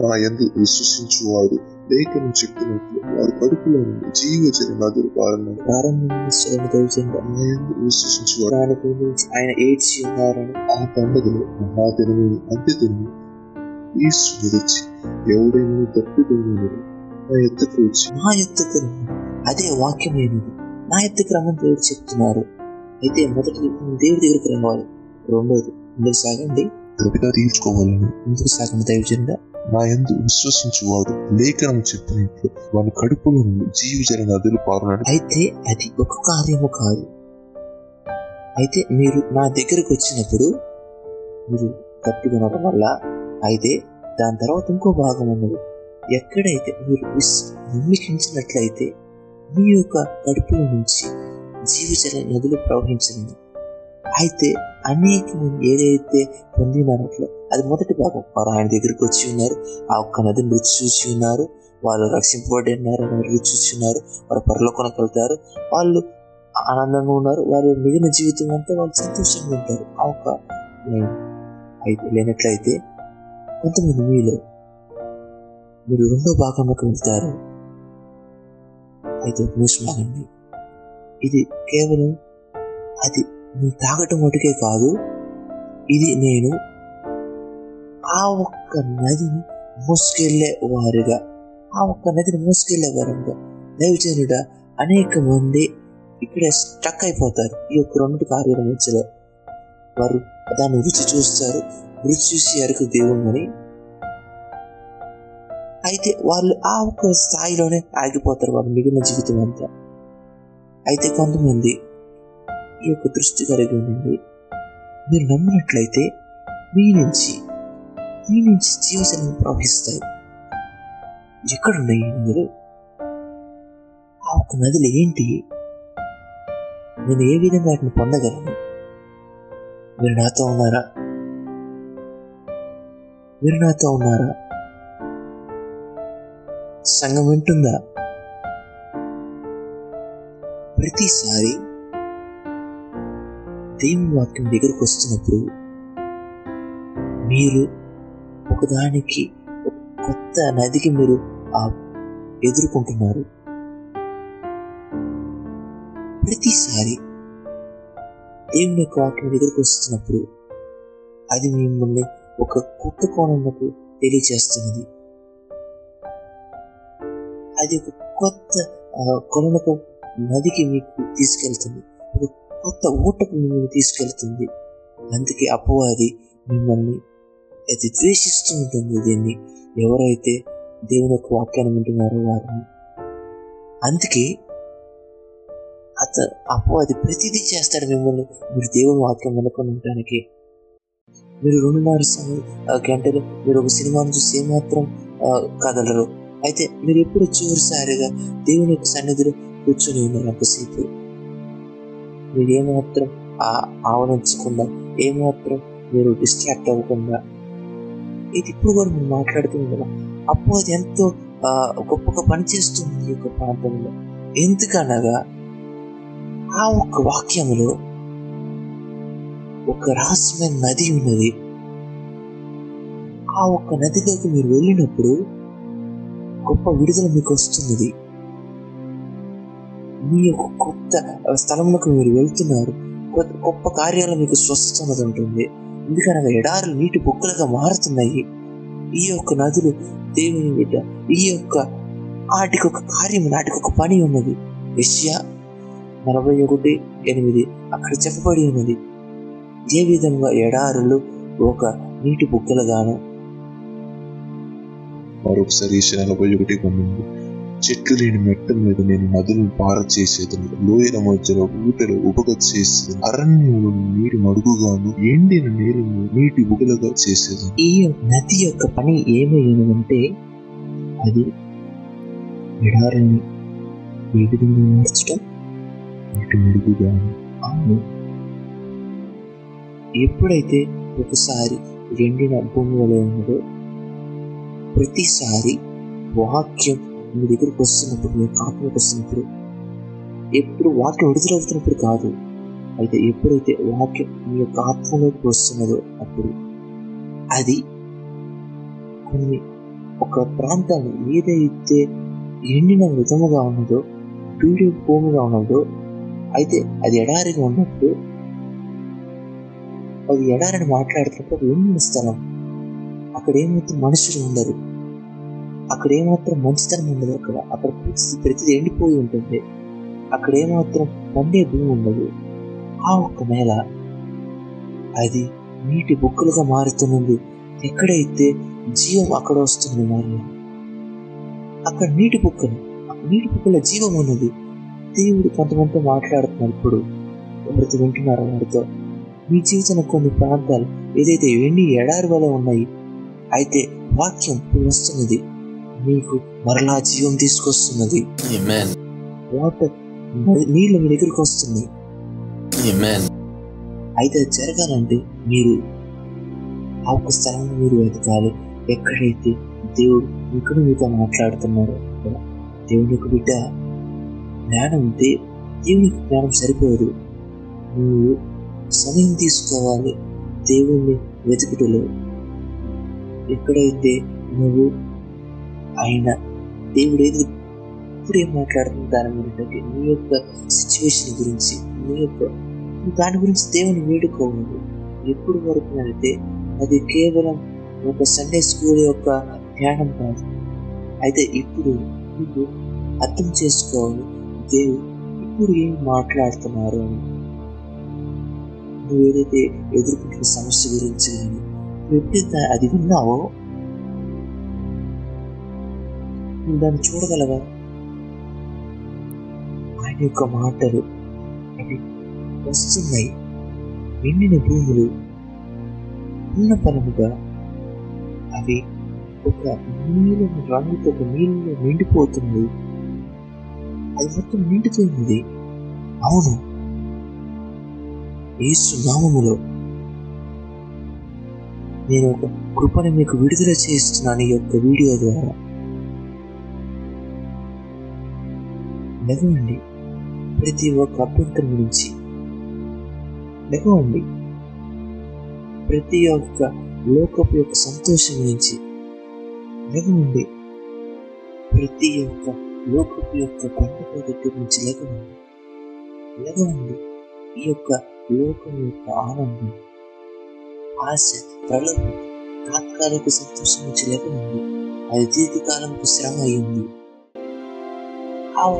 నా యందు విశ్వసించువాడు లేఖనం చెప్పినట్లు వారి కడుపులో నుండి జీవజల నదులు ప్రారంభం నుంచి చదవండి దయచేయండి. నా విశ్వసించువాడు దాని గురించి ఆయన ఏడ్చి ఉన్నారని ఆ పండుగలో మహాదినము అంత్యదినము ఈసు నిలిచి ఎవడైనా తప్పిదోనని నా ఎద్దకు వచ్చి నా ఎత్తుకు. అదే వాక్యమైనది నా ఎత్తుకు రమ్మని దేవుడు చెప్తున్నారు. అయితే మొదటి దేవుడి దగ్గరికి రావాలి. రెండోది ముందుకు సాగండి. తప్పిగా తీర్చుకోవాలని. ముందుకు సాగండి దైవజనుడ. నా యందు విశ్వసించువాడు లేఖనం చెప్పినట్లు వాని కడుపులో నుండి జీవజల నదులు పారన్నాడు అయితే అది ఒక కార్యము కాదు. అయితే మీరు నా దగ్గరకు వచ్చినప్పుడు మీరు తప్పికొనడం వల్ల అయితే దాని తర్వాత ఇంకో భాగం ఉన్నది. ఎక్కడైతే మీరు విస్ నమ్మికించినట్లయితే మీ యొక్క కడుపుల నుంచి జీవజల నదులు ప్రవహించలేదు అయితే అనేక మంది ఏదైతే పొందినారట్లో అది మొదటి భాగం వారు ఆయన దగ్గరికి వచ్చి ఉన్నారు. ఆ ఒక్క నదిని రుచి చూసి ఉన్నారు. వాళ్ళు రక్షింపబడి ఉన్నారు రుచి చూసి ఉన్నారు వారు పరలోకొనకు వెళ్తారు. వాళ్ళు ఆనందంగా ఉన్నారు వారి మిగిలిన జీవితం అంతా వాళ్ళు సంతోషంగా ఉంటారు. ఆ ఒక్క లైన్ అయితే లేనట్లయితే కొంతమంది మీలో మీరు రెండో భాగంలోకి వెళ్తారు. అయితే ఒక ఇది కేవలం అది నేను తాగటం మటుకే కాదు ఇది నేను ఆ ఒక్క నదిని మోసుకెళ్ళే వారిగా ఆ ఒక్క నదిని మోసుకెళ్ళే వారంగా. దైవజనుడ అనేక మంది ఇక్కడే స్టక్ అయిపోతారు ఈ యొక్క రెండు కార్యాల మధ్యలో. వారు దాన్ని రుచి చూస్తారు రుచి చూసి అరకు దేవుణ్ణి అయితే వాళ్ళు ఆ ఒక్క స్థాయిలోనే ఆగిపోతారు వాళ్ళ మిగిలిన జీవితం అంతా. అయితే కొంతమంది ఈ యొక్క దృష్టి కలిగి ఉండండి. మీరు నమ్మినట్లయితే మీ నుంచి మీ నుంచి జీవజలం ప్రవహిస్తాయి. ఎక్కడున్నాయి మీరు నదులు ఆ ఒక్క నదులు ఏంటి? నేను ఏ విధంగా వాటిని పొందగలను? మీరు నాతో ఉన్నారా? మీరు నాతో ఉన్నారా? సంఘం వింటుందా? ప్రతిసారి దేవుని వాక్యం దగ్గరకు వస్తున్నప్పుడు మీరు ఒకదానికి ఒక కొత్త నదికి మీరు ఆ ఎదుర్కొంటున్నారు. ప్రతిసారి దేవుని యొక్క వాక్యం దగ్గరకు వస్తున్నప్పుడు అది మిమ్మల్ని ఒక కొత్త కోణంలోకి తెలియజేస్తున్నది అది ఒక కొత్త కొలనకు నదికి మీకు తీసుకెళ్తుంది. ఒక కొత్త ఊటకు మిమ్మల్ని తీసుకెళ్తుంది. అందుకే అపవాది మిమ్మల్ని అది ద్వేషిస్తూ ఉంటుంది దీన్ని. ఎవరైతే దేవుని యొక్క వాక్యాన్ని వింటున్నారో వారిని. అందుకే అత అపవాది ప్రతిదీ చేస్తాడు మిమ్మల్ని. మీరు దేవుని వాక్యం వినకుండా ఉండటానికి. మీరు రెండున్నర గంటలు మీరు ఒక సినిమాను చూసి ఏమాత్రం కదలరు. అయితే మీరు ఎప్పుడు చివరిసారిగా దేవుని యొక్క సన్నిధిలో కూర్చొని ఉన్నారు ఒకసేపు మీరు ఏమాత్రం ఆ ఆవరించకుండా ఏమాత్రం మీరు డిస్ట్రాక్ట్ అవ్వకుండా ఇది ఇప్పుడు కూడా మేము మాట్లాడుతుంది కదా అప్పుడు అది ఎంతో గొప్పగా పనిచేస్తుంది ఈ యొక్క ప్రాంతంలో. ఎందుకనగా ఆ ఒక్క వాక్యంలో ఒక రహస్యమైన నది ఉన్నది. ఆ ఒక్క నదిలోకి మీరు వెళ్ళినప్పుడు గొప్ప విడుదల మీకు వస్తున్నది. మీ యొక్క కొత్త స్థలంలోకి మీరు వెళ్తున్నారు. కొత్త గొప్ప కార్యాలు మీకు స్వస్థత అన్నది ఉంటుంది. ఎందుకనగా ఎడారులు నీటి బొక్కలుగా మారుతున్నాయి. ఈ యొక్క నదులు దేవుని బిడ్డ ఈ యొక్క వాటికి ఒక కార్యం నాటికి ఒక పని ఉన్నది. విషయా నలభై ఒకటి ఎనిమిది అక్కడ చెప్పబడి ఉన్నది. ఏ విధంగా ఎడారులు ఒక నీటి మరొకసారి ఈశ నలభై ఒకటి పంతొమ్మిది చెట్లు లేని మెట్ట మీద నేను నదులను పార చేసేదని లోయల మధ్యలో ఊటలు ఉబగ చేసేదని అరణ్యంలో నీటి మడుగుగాను ఎండిన నీరును నీటి ఉగలగా చేసేదని. ఈ నది యొక్క పని ఏమైందంటే అది ఎడారిని ఏ విధంగా మార్చడం? నీటి మడుగుగాను అవును. ఎప్పుడైతే ఒకసారి ఎండిన భూమి వలె ఉన్నదో ప్రతిసారి వాక్యం మీ దగ్గరికి వస్తున్నప్పుడు మీ ఆత్మకు వస్తున్నప్పుడు ఎప్పుడు వాక్యం విడుదలవుతున్నప్పుడు కాదు. అయితే ఎప్పుడైతే వాక్యం మీ యొక్క ఆత్మలోకి వస్తున్నదో అప్పుడు అది కొన్ని ఒక ప్రాంతాన్ని ఏదైతే ఎండిన విధముగా ఉన్నదో బీడు భూమిగా ఉన్నదో అయితే అది ఎడారిగా ఉన్నప్పుడు అది ఎడారిని మాట్లాడుతున్నప్పుడు ఎండిన స్థలం. అక్కడ ఏమాత్రం మనుషులు ఉండరు. అక్కడ ఏమాత్రం మంచితనం ఉండదు అక్కడ. అక్కడ ప్రతి ప్రతిది ఎండిపోయి ఉంటుంది. అక్కడ ఏమాత్రం పండే భూమి ఉండదు. ఆ ఒక్క నేల అది నీటి బుక్కలుగా మారుతున్నది. ఎక్కడైతే జీవం అక్కడ వస్తుంది మరి అక్కడ నీటి బుక్కలు నీటి బుక్కల జీవం ఉన్నది. దేవుడు కొంతమందితో మాట్లాడుతున్నారు ఇప్పుడు. ఎవరితో వింటున్నారో వారితో. మీ జీవితంలో కొన్ని ప్రాంతాలు ఏదైతే ఎండి ఎడారి వల్ల ఉన్నాయి అయితే వాక్యం వస్తున్నది మీకు మరలా జీవం తీసుకొస్తున్నది. వాటర్ నీళ్ళు మీ దగ్గరికి వస్తుంది. అయితే జరగాలంటే మీరు ఆ ఒక్క స్థలంలో మీరు వెతకాలి ఎక్కడైతే దేవుడు ఇక్కడ మీతో మాట్లాడుతున్నారో అక్కడ దేవుని యొక్క బిడ్డ జ్ఞానం దే దేవునికి జ్ఞానం సరిపోదు. నువ్వు సమయం తీసుకోవాలి దేవుణ్ణి వెతుకుటలో. ఎక్కడైతే నువ్వు ఆయన దేవుడు ఏది ఇప్పుడు ఏం మాట్లాడుతున్న దాని గురించి నీ యొక్క సిచ్యువేషన్ గురించి నీ యొక్క దాని గురించి దేవుని వేడుకోవాలి ఎప్పుడు వరకు అయితే అది కేవలం ఒక సండే స్కూల్ యొక్క ధ్యానం కాదు అయితే ఇప్పుడు నువ్వు అర్థం చేసుకోవాలి దేవుడు ఇప్పుడు ఏం మాట్లాడుతున్నారు అని. నువ్వు ఏదైతే ఎదుర్కొంటున్న సమస్య గురించి కానీ నువ్వు అది విన్నావో? నువ్వు దాన్ని చూడగలవా? ఆయన యొక్క మాటలు అవి వస్తున్నాయి. ఎండిన భూములు ఉన్న పరముగా అవి ఒక నీలం రంగుతో ఒక నీళ్ళు నిండిపోతుంది. అది మొత్తం నిండుతుంది అవును. ఏసు నామములో నేను ఒక కృపను మీకు విడుదల చేస్తున్నాను ఈ యొక్క వీడియో ద్వారా. లెగవండి ప్రతి ఒక్క అభ్యంతరం గురించి. లెగవండి ప్రతి ఒక్క లోకపు యొక్క సంతోషం గురించి. లెగవండి ప్రతి ఒక్క లోకపు యొక్క పండుగ దగ్గర నుంచి లెగవండి లెగవండి ఈ యొక్క లోకం యొక్క ఆనందం. ఆశ ప్రలోభం తాత్కాలిక సంతోషం నుంచి అది దీర్ఘకాలంకు శ్రమ అయింది ఆ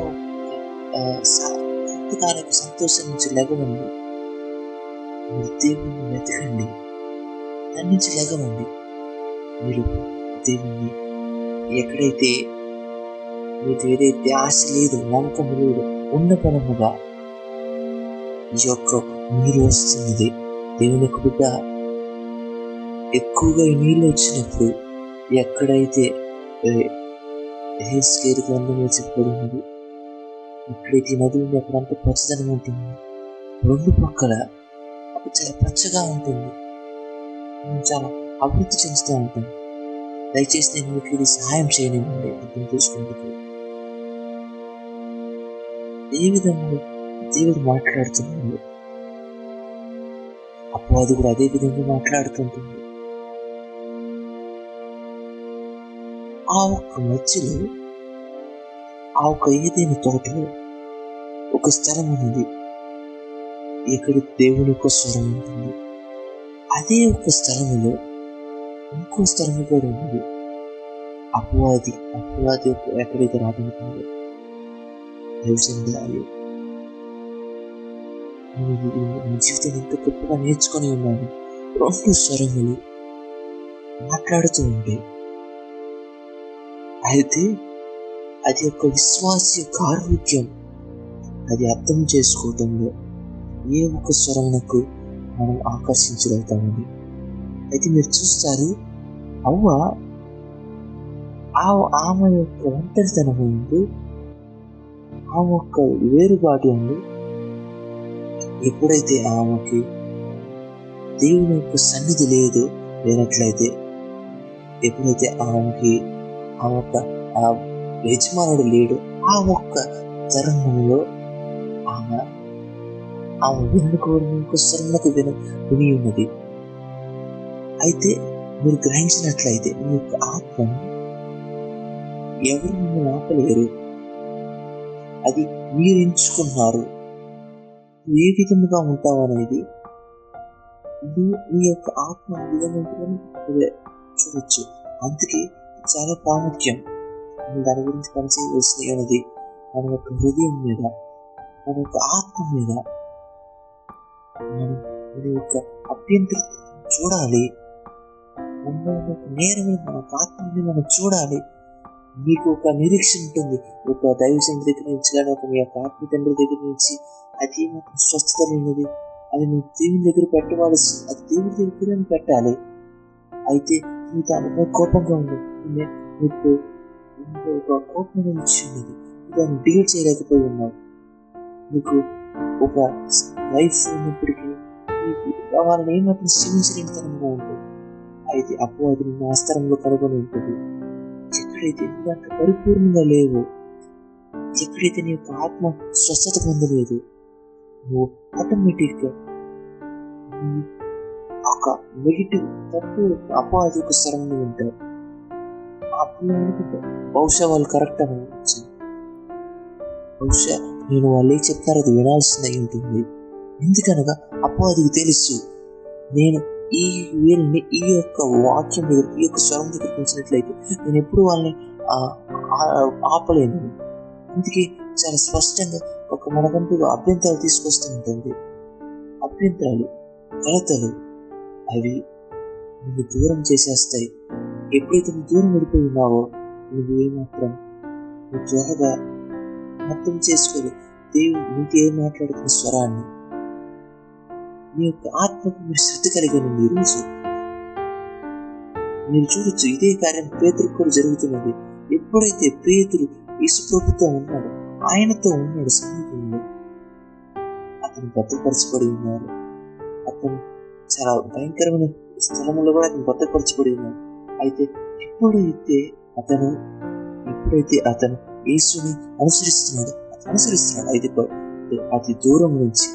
తాత్కాలిక సంతోషం నుంచి లెగవండి. మీరు దేవుణ్ణి వెతకండి దాని నుంచి లెగవండి. మీరు దేవుణ్ణి ఎక్కడైతే మీకు ఏదైతే ఆశ లేదు నమ్మకం లేదు ఉన్న పరముగా ఈ యొక్క మీరు వస్తున్నది. దేవుని యొక్క బిడ్డ ఎక్కువగా ఈ నీళ్ళు వచ్చినప్పుడు ఎక్కడైతే హేస్కేర్ గ్రంథంలో చెప్పబడినది ఎక్కడైతే నది ఉంది అక్కడంతా పచ్చదనం ఉంటుంది. రెండు పక్కల చాలా పచ్చగా ఉంటుంది. చాలా అభివృద్ధి చెందుతూ ఉంటాం. దయచేసి నేను మీకు ఇది సహాయం చేయనివ్వండి. అర్థం చేసుకుంటూ ఏ విధంగా దేవుడు మాట్లాడుతున్నాడు. అపవాది కూడా అదే విధంగా మాట్లాడుతుంటుంది. ఆ ఒక్క మధ్యలో ఆ ఒక్క ఏదైన తోటలో ఒక స్థలం ఉన్నది ఇక్కడ దేవుని యొక్క స్వరం ఉంటుంది. అదే ఒక స్థలములో ఇంకో స్థలము కూడా ఉన్నది అపవాది అపవాది ఎక్కడైతే రాబడుతుందో దైవజనుడాలి నా జీవితం ఎంత గొప్పగా నేర్చుకొని ఉన్నాను. రెండు స్వరములు మాట్లాడుతూ ఉంటే అయితే అది ఒక విశ్వాస యొక్క ఆరోగ్యం అది అర్థం చేసుకోవటంలో ఏ ఒక్క స్వరణకు మనం ఆకర్షించగలుగుతామని అయితే మీరు చూస్తారు అవ్వ ఆ ఆమె యొక్క ఒంటరితనం ఏంటి ఆమె యొక్క వేరుబాటు ఉంది ఎప్పుడైతే ఆమెకి దేవుని యొక్క సన్నిధి లేదు లేనట్లయితే ఎప్పుడైతే ఆమెకి ఆ ఒక్క ఆ యజమానుడు లేడు. ఆ ఒక్క తరుణంలో ఆమె ఆమె వినుకోవడం యొక్క విన విని ఉన్నది. అయితే మీరు గ్రహించినట్లయితే మీ యొక్క ఆత్మ ఎవరు మిమ్మల్ని ఆపలేరు అది మీరు ఎంచుకున్నారు. ఏ విధముగా ఉంటావు అనేది మీ యొక్క ఆత్మ విధంగా చూడొచ్చు. అందుకే చాలా ప్రాముఖ్యం. మనం దాని గురించి పనిచేయవలసి ఉన్నది మన యొక్క హృదయం మీద మన యొక్క ఆత్మ మీద. మనం మన యొక్క అభ్యంతర చూడాలి. మన ఉన్న ఒక మన ఆత్మని మనం చూడాలి. మీకు ఒక నిరీక్షణ ఉంటుంది. ఒక దైవ తండ్రి దగ్గర నుంచి కానీ ఒక మీ యొక్క ఆత్మ తండ్రి దగ్గర నుంచి అది మాత్రం స్వస్థత లేనిది అది మీ దేవుని దగ్గర పెట్టవలసి అది దేవుని దగ్గర పెట్టాలి. అయితే నువ్వు దాని కోపంగా ఉంది నీకు నీకు ఒక కోపం నుంచి దాన్ని డీల్ చేయలేకపోయి ఉన్నావు నీకు ఒక లైఫ్ ఉన్నప్పటికీ నీకు వాళ్ళని ఏమాత్రం క్షమించలేని తరంగా ఉంటుంది అయితే అప్పుడు అది నిన్న ఆస్తరంలో కనుగొని ఉంటుంది ఎక్కడైతే దాంట్లో పరిపూర్ణంగా లేవు ఎక్కడైతే నీ యొక్క ఆత్మ స్వస్థత పొందలేదు నువ్వు ఆటోమేటిక్గా ఒక నెగిటివ్ తప్పు అపవాది యొక్క ఉంటారు అప్పుడు బహుశా వాళ్ళు కరెక్ట్ అని అనిపించింది బహుశా నేను వాళ్ళు ఏం చెప్తారో అది వినాల్సిందై ఉంటుంది. ఎందుకనగా అపవాదికి తెలుసు. నేను ఈ వీళ్ళని ఈ యొక్క వాక్యం దగ్గర ఈ యొక్క స్వరం దగ్గర పెంచినట్లయితే నేను ఎప్పుడు వాళ్ళని ఆపలేను. అందుకే చాలా స్పష్టంగా ఒక మనకంటూ అభ్యంతరాలు తీసుకొస్తూ ఉంటుంది. అభ్యంతరాలు కలతలు అవి నిన్ను దూరం చేసేస్తాయి. ఎప్పుడైతే నువ్వు దూరం వెళ్ళిపోయి ఉన్నావో నువ్వు ఏమాత్రం నువ్వు త్వరగా అర్థం చేసుకోరు దేవుడు నీకు ఏం మాట్లాడుతున్న స్వరాన్ని? మీ యొక్క ఆత్మకు మీరు శ్రద్ధ కలిగి ఉంది ఈరోజు మీరు చూడొచ్చు ఇదే కార్యం పేతురు కూడా జరుగుతున్నది. ఎప్పుడైతే పేతురు యేసు ప్రభుతో ఉన్నాడు ఆయనతో ఉన్నాడు సమీపంలో అతను భద్రపరచబడి ఉన్నారు అతను చాలా భయంకరమైన స్థలంలో కూడా అతను భద్రపరచబడి ఉన్నాడు. అయితే ఎప్పుడైతే అతను ఎప్పుడైతే అతను యేసుని అనుసరిస్తున్నాడు అనుసరిస్తున్నాడు అయితే అతి దూరం నుంచి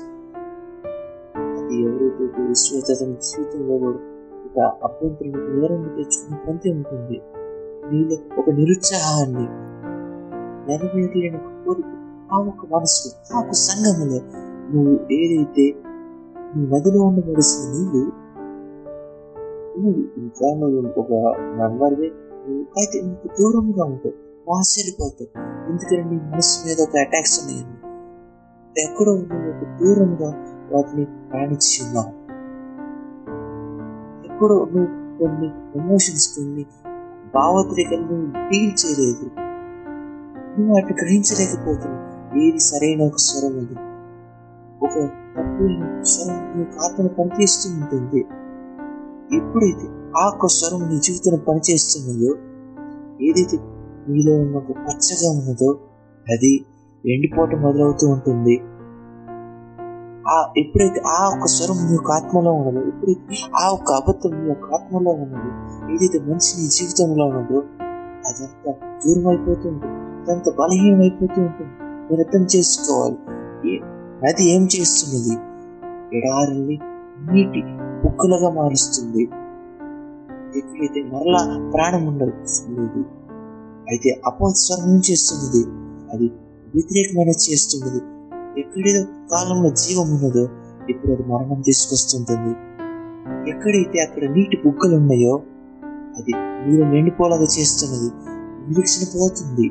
అది ఎవరైతే విశ్వాస అతని జీవితంలో కూడా ఒక అభ్యంతరం నేరం తెచ్చుకునే పొందే ఉంటుంది. నీలో ఒక నిరుత్సాహాన్ని నెరవేరలేని కోరిక ఆ ఒక మనసు ఆ ఒక సంఘములో నువ్వు ఏదైతే ఈ నదిలో ఉండవలసిన నీళ్ళు ఇంకా నువ్వు ఒక నన్వర్వే అయితే నీకు దూరంగా ఉంటావు ఆశ్చర్యపోతావు ఎందుకంటే నీ మనసు మీద ఒక అటాక్స్ ఉన్నాయని ఎక్కడో నువ్వు ఒక దూరంగా వాటిని ప్రయాణించి ఉన్నావు ఎక్కడో నువ్వు కొన్ని ఎమోషన్స్ కొన్ని భావోద్రేకాలు నువ్వు డీల్ చేయలేదు. నువ్వు వాటిని గ్రహించలేకపోతున్నావు. ఏది సరైన ఒక స్వరం అది? ఒక తప్పు స్వరం నీ ఆత్మను పనిచేస్తూ ఉంటుంది. ఎప్పుడైతే ఆ ఒక్క స్వరం నీ జీవితం పనిచేస్తున్నదో ఏదైతే నీలో ఉన్న ఒక పచ్చగా ఉన్నదో అది ఎండిపోవటం మొదలవుతూ ఉంటుంది. ఆ ఎప్పుడైతే ఆ ఒక్క స్వరం నీ యొక్క ఆత్మలో ఉన్నదో ఎప్పుడైతే ఆ ఒక్క అబద్ధం నీ యొక్క ఆత్మలో ఉన్నదో ఏదైతే మనిషి నీ జీవితంలో ఉన్నదో అదంతా దూరం అయిపోతుంది అదంతా బలహీనం అయిపోతూ ఉంటుంది. మీరు అర్థం చేసుకోవాలి నది ఏం చేస్తున్నది? ఎడారిని నీటి ఉక్కులుగా మారుస్తుంది. ఎప్పుడైతే మరలా ప్రాణం ఉండదు అయితే అపోస్వరం ఏం చేస్తున్నది? అది వ్యతిరేకమైన చేస్తున్నది. ఎక్కడేదో కాలంలో జీవం ఉన్నదో ఇప్పుడు అది మరణం తీసుకొస్తుంటుంది. ఎక్కడైతే అక్కడ నీటి బుగ్గలు ఉన్నాయో అది నీరు నిండిపోలాగా చేస్తున్నది. నిరీక్షణ పోతుంది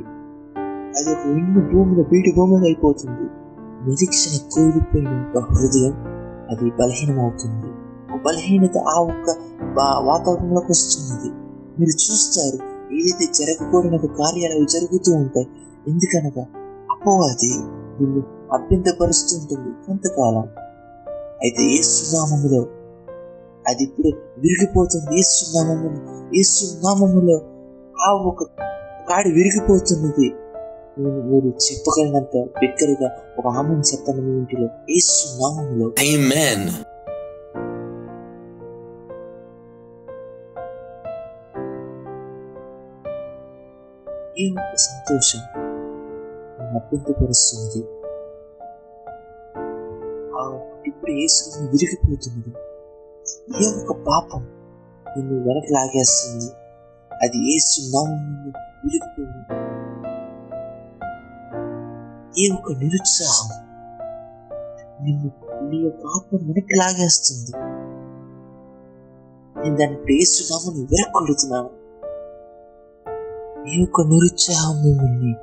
అది ఒక ఎండు భూమిలో బీటి భూమిగా అయిపోతుంది. నిరీక్షణ కోల్పోయిన ఒక హృదయం అది బలహీనం అవుతుంది బలహీనత ఆ ఒక్క వాతావరణంలోకి వస్తున్నది. మీరు చూస్తారు ఏదైతే జరగకూడని కార్యాలు జరుగుతూ ఉంటాయి ఎందుకనగా అపోవాది నిన్ను అభ్యంతపరుస్తుంటుంది కొంతకాలం. అయితే ఏ సునామములో అది ఇప్పుడు విరిగిపోతుంది. ఏ సునామములో ఏ సునామములో ఆ ఒక కాడి విరిగిపోతున్నది. నేను మీరు చెప్పగలిగినంత బిగ్గరగా ఒక ఆమెను చెప్పండి మీ ఇంటిలో. ఏ సునామములో Amen. ఏ ఒక్క సంతోషం అభ్యంతపరుస్తున్నది ఇప్పుడు ఏసుని విరిగిపోతున్నది. ఏ ఒక్క పాపం నిన్ను వెనక్కి లాగేస్తుంది అది ఏసు నామం విరిగిపోయింది. ఏ యొక్క నిరుత్సాహం. నిన్ను నీ యొక్క ఆత్మ వెనక్కి లాగేస్తుంది. నేను దాన్ని ఇప్పుడు ఏసు నామం విరక్కొడుతున్నాను ఈ యొక్క నిరుత్సాహం మిమ్మల్ని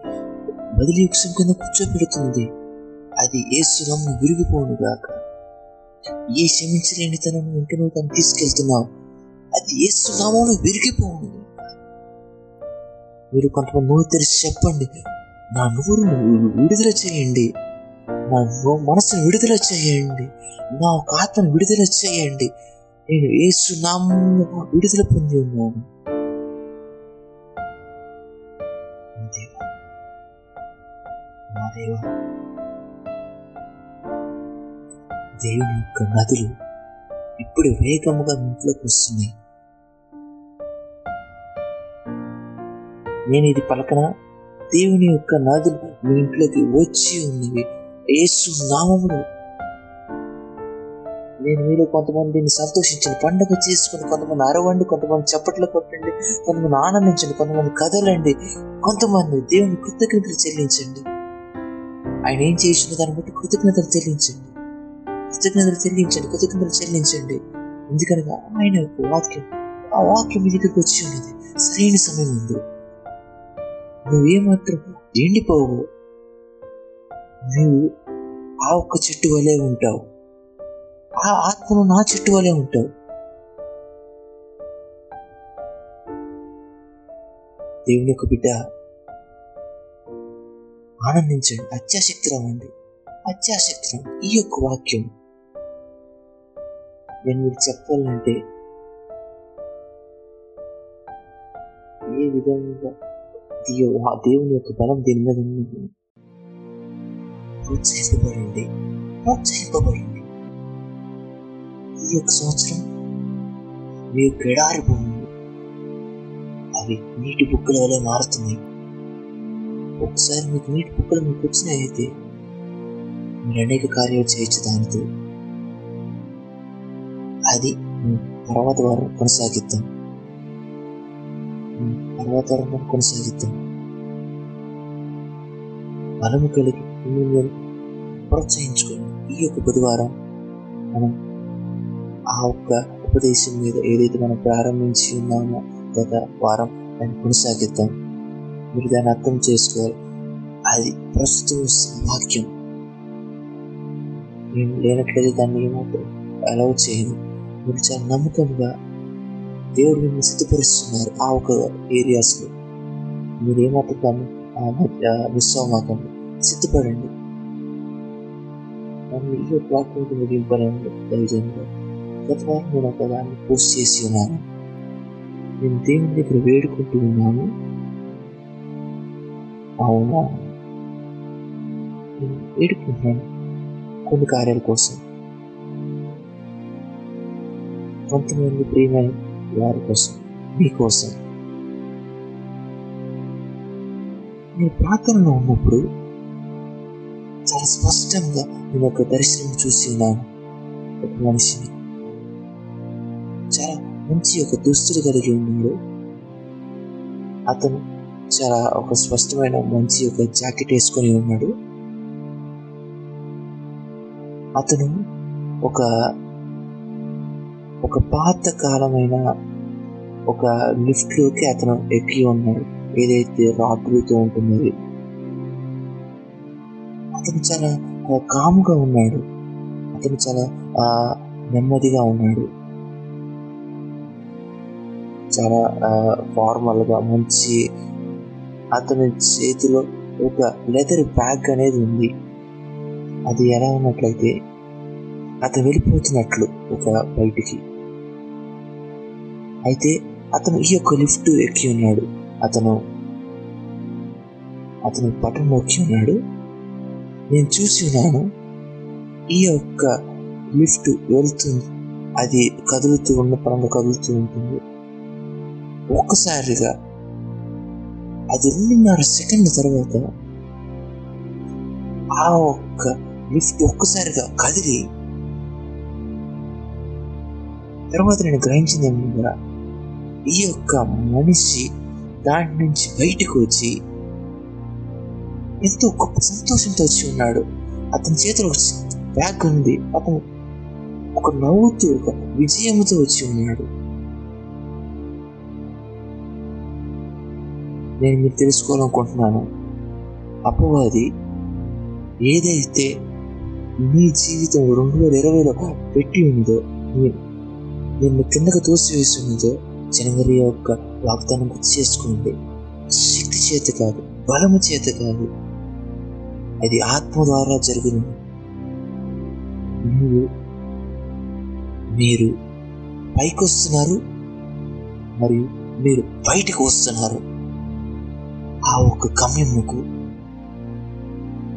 బదిలీ వృక్షం కింద కూర్చోబెడుతుంది. అది ఏ సురంను విరిగిపోనుగాక. ఏ క్షమించలేని తనను ఇంటి నువ్వు తను తీసుకెళ్తున్నావు. అది ఏ సునామను విరిగిపోను మీరు కొంతమంది నోరు తెరిచి చెప్పండి. నా నోరును విడుదల చేయండి. నా మనసును విడుదల చేయండి. నా ఒక ఆత్మను విడుదల చేయండి. నేను ఏసు సునామను విడుదల పొంది ఉన్నాను. నా దేవా దేవుని యొక్క నదులు ఇప్పుడు వేగముగా ఇంట్లోకి వస్తున్నాయి. నేను ఇది పలకన? దేవుని యొక్క నదులు మీ ఇంట్లోకి వచ్చి ఉన్నవి. ఏసు నామములు నేను మీలో కొంతమందిని సంతోషించండి పండుగ చేసుకుని కొంతమంది అరవండి కొంతమంది చప్పట్లు కొట్టండి కొంతమంది ఆనందించండి కొంతమంది కదలండి కొంతమంది దేవుని కృతజ్ఞతలు చెల్లించండి. ఆయన ఏం చేసిన దాన్ని బట్టి కృతజ్ఞతలు చెల్లించండి. కృతజ్ఞతలు చెల్లించండి కృతజ్ఞతలు చెల్లించండి. ఎందుకనగా ఆయన యొక్క వాక్యం ఆ వాక్యం మీ దగ్గరికి వచ్చి ఉన్నది. సరైన సమయం ఉంది. నువ్వేమాత్రం ఎండిపోవు. నువ్వు ఆ ఒక్క చెట్టు వలె ఉంటావు. ఆ ఆత్మను నా చెట్టు వలె ఉంటావు. దేవుని యొక్క బిడ్డ ఆనందించండి. అత్యాశక్తి రావండి అత్యాశక్తి ఈ యొక్క వాక్యం. నేను మీరు చెప్పాలంటే ఏ విధంగా దియో- ఆ దేవుని యొక్క బలం దీని మీద ఉన్నది ప్రోత్సహింపబడండి ప్రోత్సహింపబడండి ఈ యొక్క సంవత్సరం మీ క్రీడారి భూములు అవి నీటి బుక్కల వలె మారుతున్నాయి. ఒకసారి మీకు నీటి బుక్కలు మీకు వచ్చినాయి అయితే మీరు అనేక కార్యాలు చేయొచ్చు దానితో. అది తర్వాత వారం కొనసాగిద్దాం. ఉమ్, కొనసాగిద్దాం. బలము కలిగి మిమ్మల్ని ప్రోత్సహించుకోండి ఈ యొక్క బుధవారం మనం ఆ ఒక్క ఉపదేశం మీద ఏదైతే మనం ప్రారంభించి ఉన్నామో గత వారం దాన్ని కొనసాగిద్దాం. మీరు దాన్ని అర్థం చేసుకోవాలి. అది ప్రస్తుతం వస్తున్న వాక్యం నేను లేనట్లయితే దాన్ని ఏమో అలౌ చేయను. మీరు చాలా నమ్మకంగా దేవుడు మిమ్మల్ని సిద్ధపరుస్తున్నారు ఆ ఒక ఏరియాస్లో మీరు ఏమాత్రం ఆ మిస్ అవ్వమాకండి సిద్ధపడండి. నన్ను ఈ యొక్క వాక్యంతో ముగింపనండి దయచేయండి. గత వారం నేను ఒక దాన్ని పోస్ట్ చేసి ఉన్నాను. నేను దేవుని దగ్గర వేడుకుంటూ ఉన్నాను. అవునా? నేను వేడుకుంటున్నాను కొన్ని కార్యాల కోసం. కొంతమంది ప్రియమైన వారి కోసం మీకోసం నేను ప్రార్థనలో ఉన్నప్పుడు చాలా స్పష్టంగా నేను ఒక దర్శనం చూసి ఉన్నాను ఒక మనిషిని. చాలా మంచి ఒక దుస్తులు కలిగి ఉన్నాడు అతను చాలా ఒక స్పష్టమైన మంచి ఒక జాకెట్ వేసుకొని ఉన్నాడు. అతను ఒక ఒక పాత కాలమైన ఒక లిఫ్ట్లోకి అతను ఎక్కి ఉన్నాడు. ఏదైతే రాత్రితో ఉంటున్నది. అతను చాలా కామ్గా ఉన్నాడు. అతను చాలా నెమ్మదిగా ఉన్నాడు. చాలా ఫార్మల్గా మంచి అతని చేతిలో ఒక లెదర్ బ్యాగ్ అనేది ఉంది. అది ఎలా ఉన్నట్లయితే అతను వెళ్ళిపోతున్నట్లు ఒక బయటికి. అయితే అతను ఈ యొక్క లిఫ్ట్ ఎక్కి ఉన్నాడు. అతను అతను బటన్ ఎక్కి ఉన్నాడు. నేను చూసి ఉన్నాను ఈ యొక్క లిఫ్ట్ వెళ్తుంది అది కదులుతూ ఉన్న పరంగా కదులుతూ ఉంటుంది. ఒక్కసారిగా అది రెండున్నర సెకండ్ల తర్వాత ఆ ఒక్క లిఫ్ట్ ఒక్కసారిగా కదిలి తర్వాత నేను గ్రహించింది ఏమన్నా ఈ యొక్క మనిషి దాని నుంచి బయటకు వచ్చి ఎంతో గొప్ప సంతోషంతో వచ్చి ఉన్నాడు. అతని చేతిలో బ్యాగ్ ఉంది. అతను ఒక నవ్వుతూ ఒక విజయంతో వచ్చి ఉన్నాడు. నేను మీరు తెలుసుకోవాలనుకుంటున్నాను. అపవాది ఏదైతే మీ జీవితం రెండు వేల ఇరవైలో పెట్టి ఉందో మీ- నిన్ను కిందకు తోసివేసి ఉన్నదో జనవరి యొక్క వాగ్దానం గుర్తు చేసుకోండి. శక్తి చేత కాదు బలము చేత కాదు. అది ఆత్మ ద్వారా జరుగును. నువ్వు మీరు పైకి వస్తున్నారు మరియు మీరు బయటకు వస్తున్నారు. ఆ ఒక్క గమ్యముకు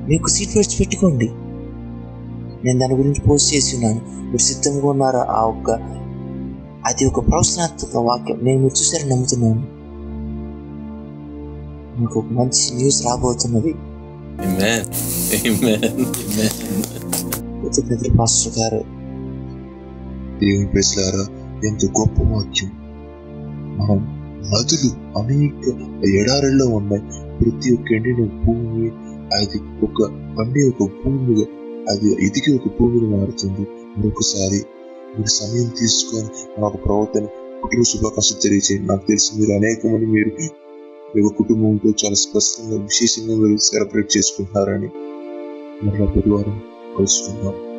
మీకు సీట్ బెల్ట్స్ పెట్టుకోండి. నేను దాని గురించి పోస్ట్ చేసి ఉన్నాను. మీరు సిద్ధంగా ఉన్నారా? ఆ ఒక్క అది ఒక ప్రవచనాత్మక వాక్యం. నేను మీరు చూసారని నమ్ముతున్నాను. మీకు ఒక మంచి న్యూస్ రాబోతున్నది. Amen. Amen. Amen. కృతజ్ఞతలు పాస్టర్ గారు. దేవుని ప్రజలారా ఎంత గొప్ప వాక్యం. మనం నదులు అనేక ఎడారిలో ఉన్నాయి. ప్రతి ఒక్క ఎండిన భూమి అది ఒక పండే ఒక భూమిగా అది ఎదిగి ఒక భూమిని మారుతుంది. మరొకసారి మీరు సమయం తీసుకొని మాకు ప్రవర్తన కుటుంబ శుభాకాంక్షలు తెలియజేయండి నాకు తెలిసి మీరు అనేక మంది మీరు మీ కుటుంబంతో చాలా స్పష్టంగా విశేషంగా మీరు సెలబ్రేట్ చేసుకుంటున్నారని మరలా గురువారం కలుసుకుందాం.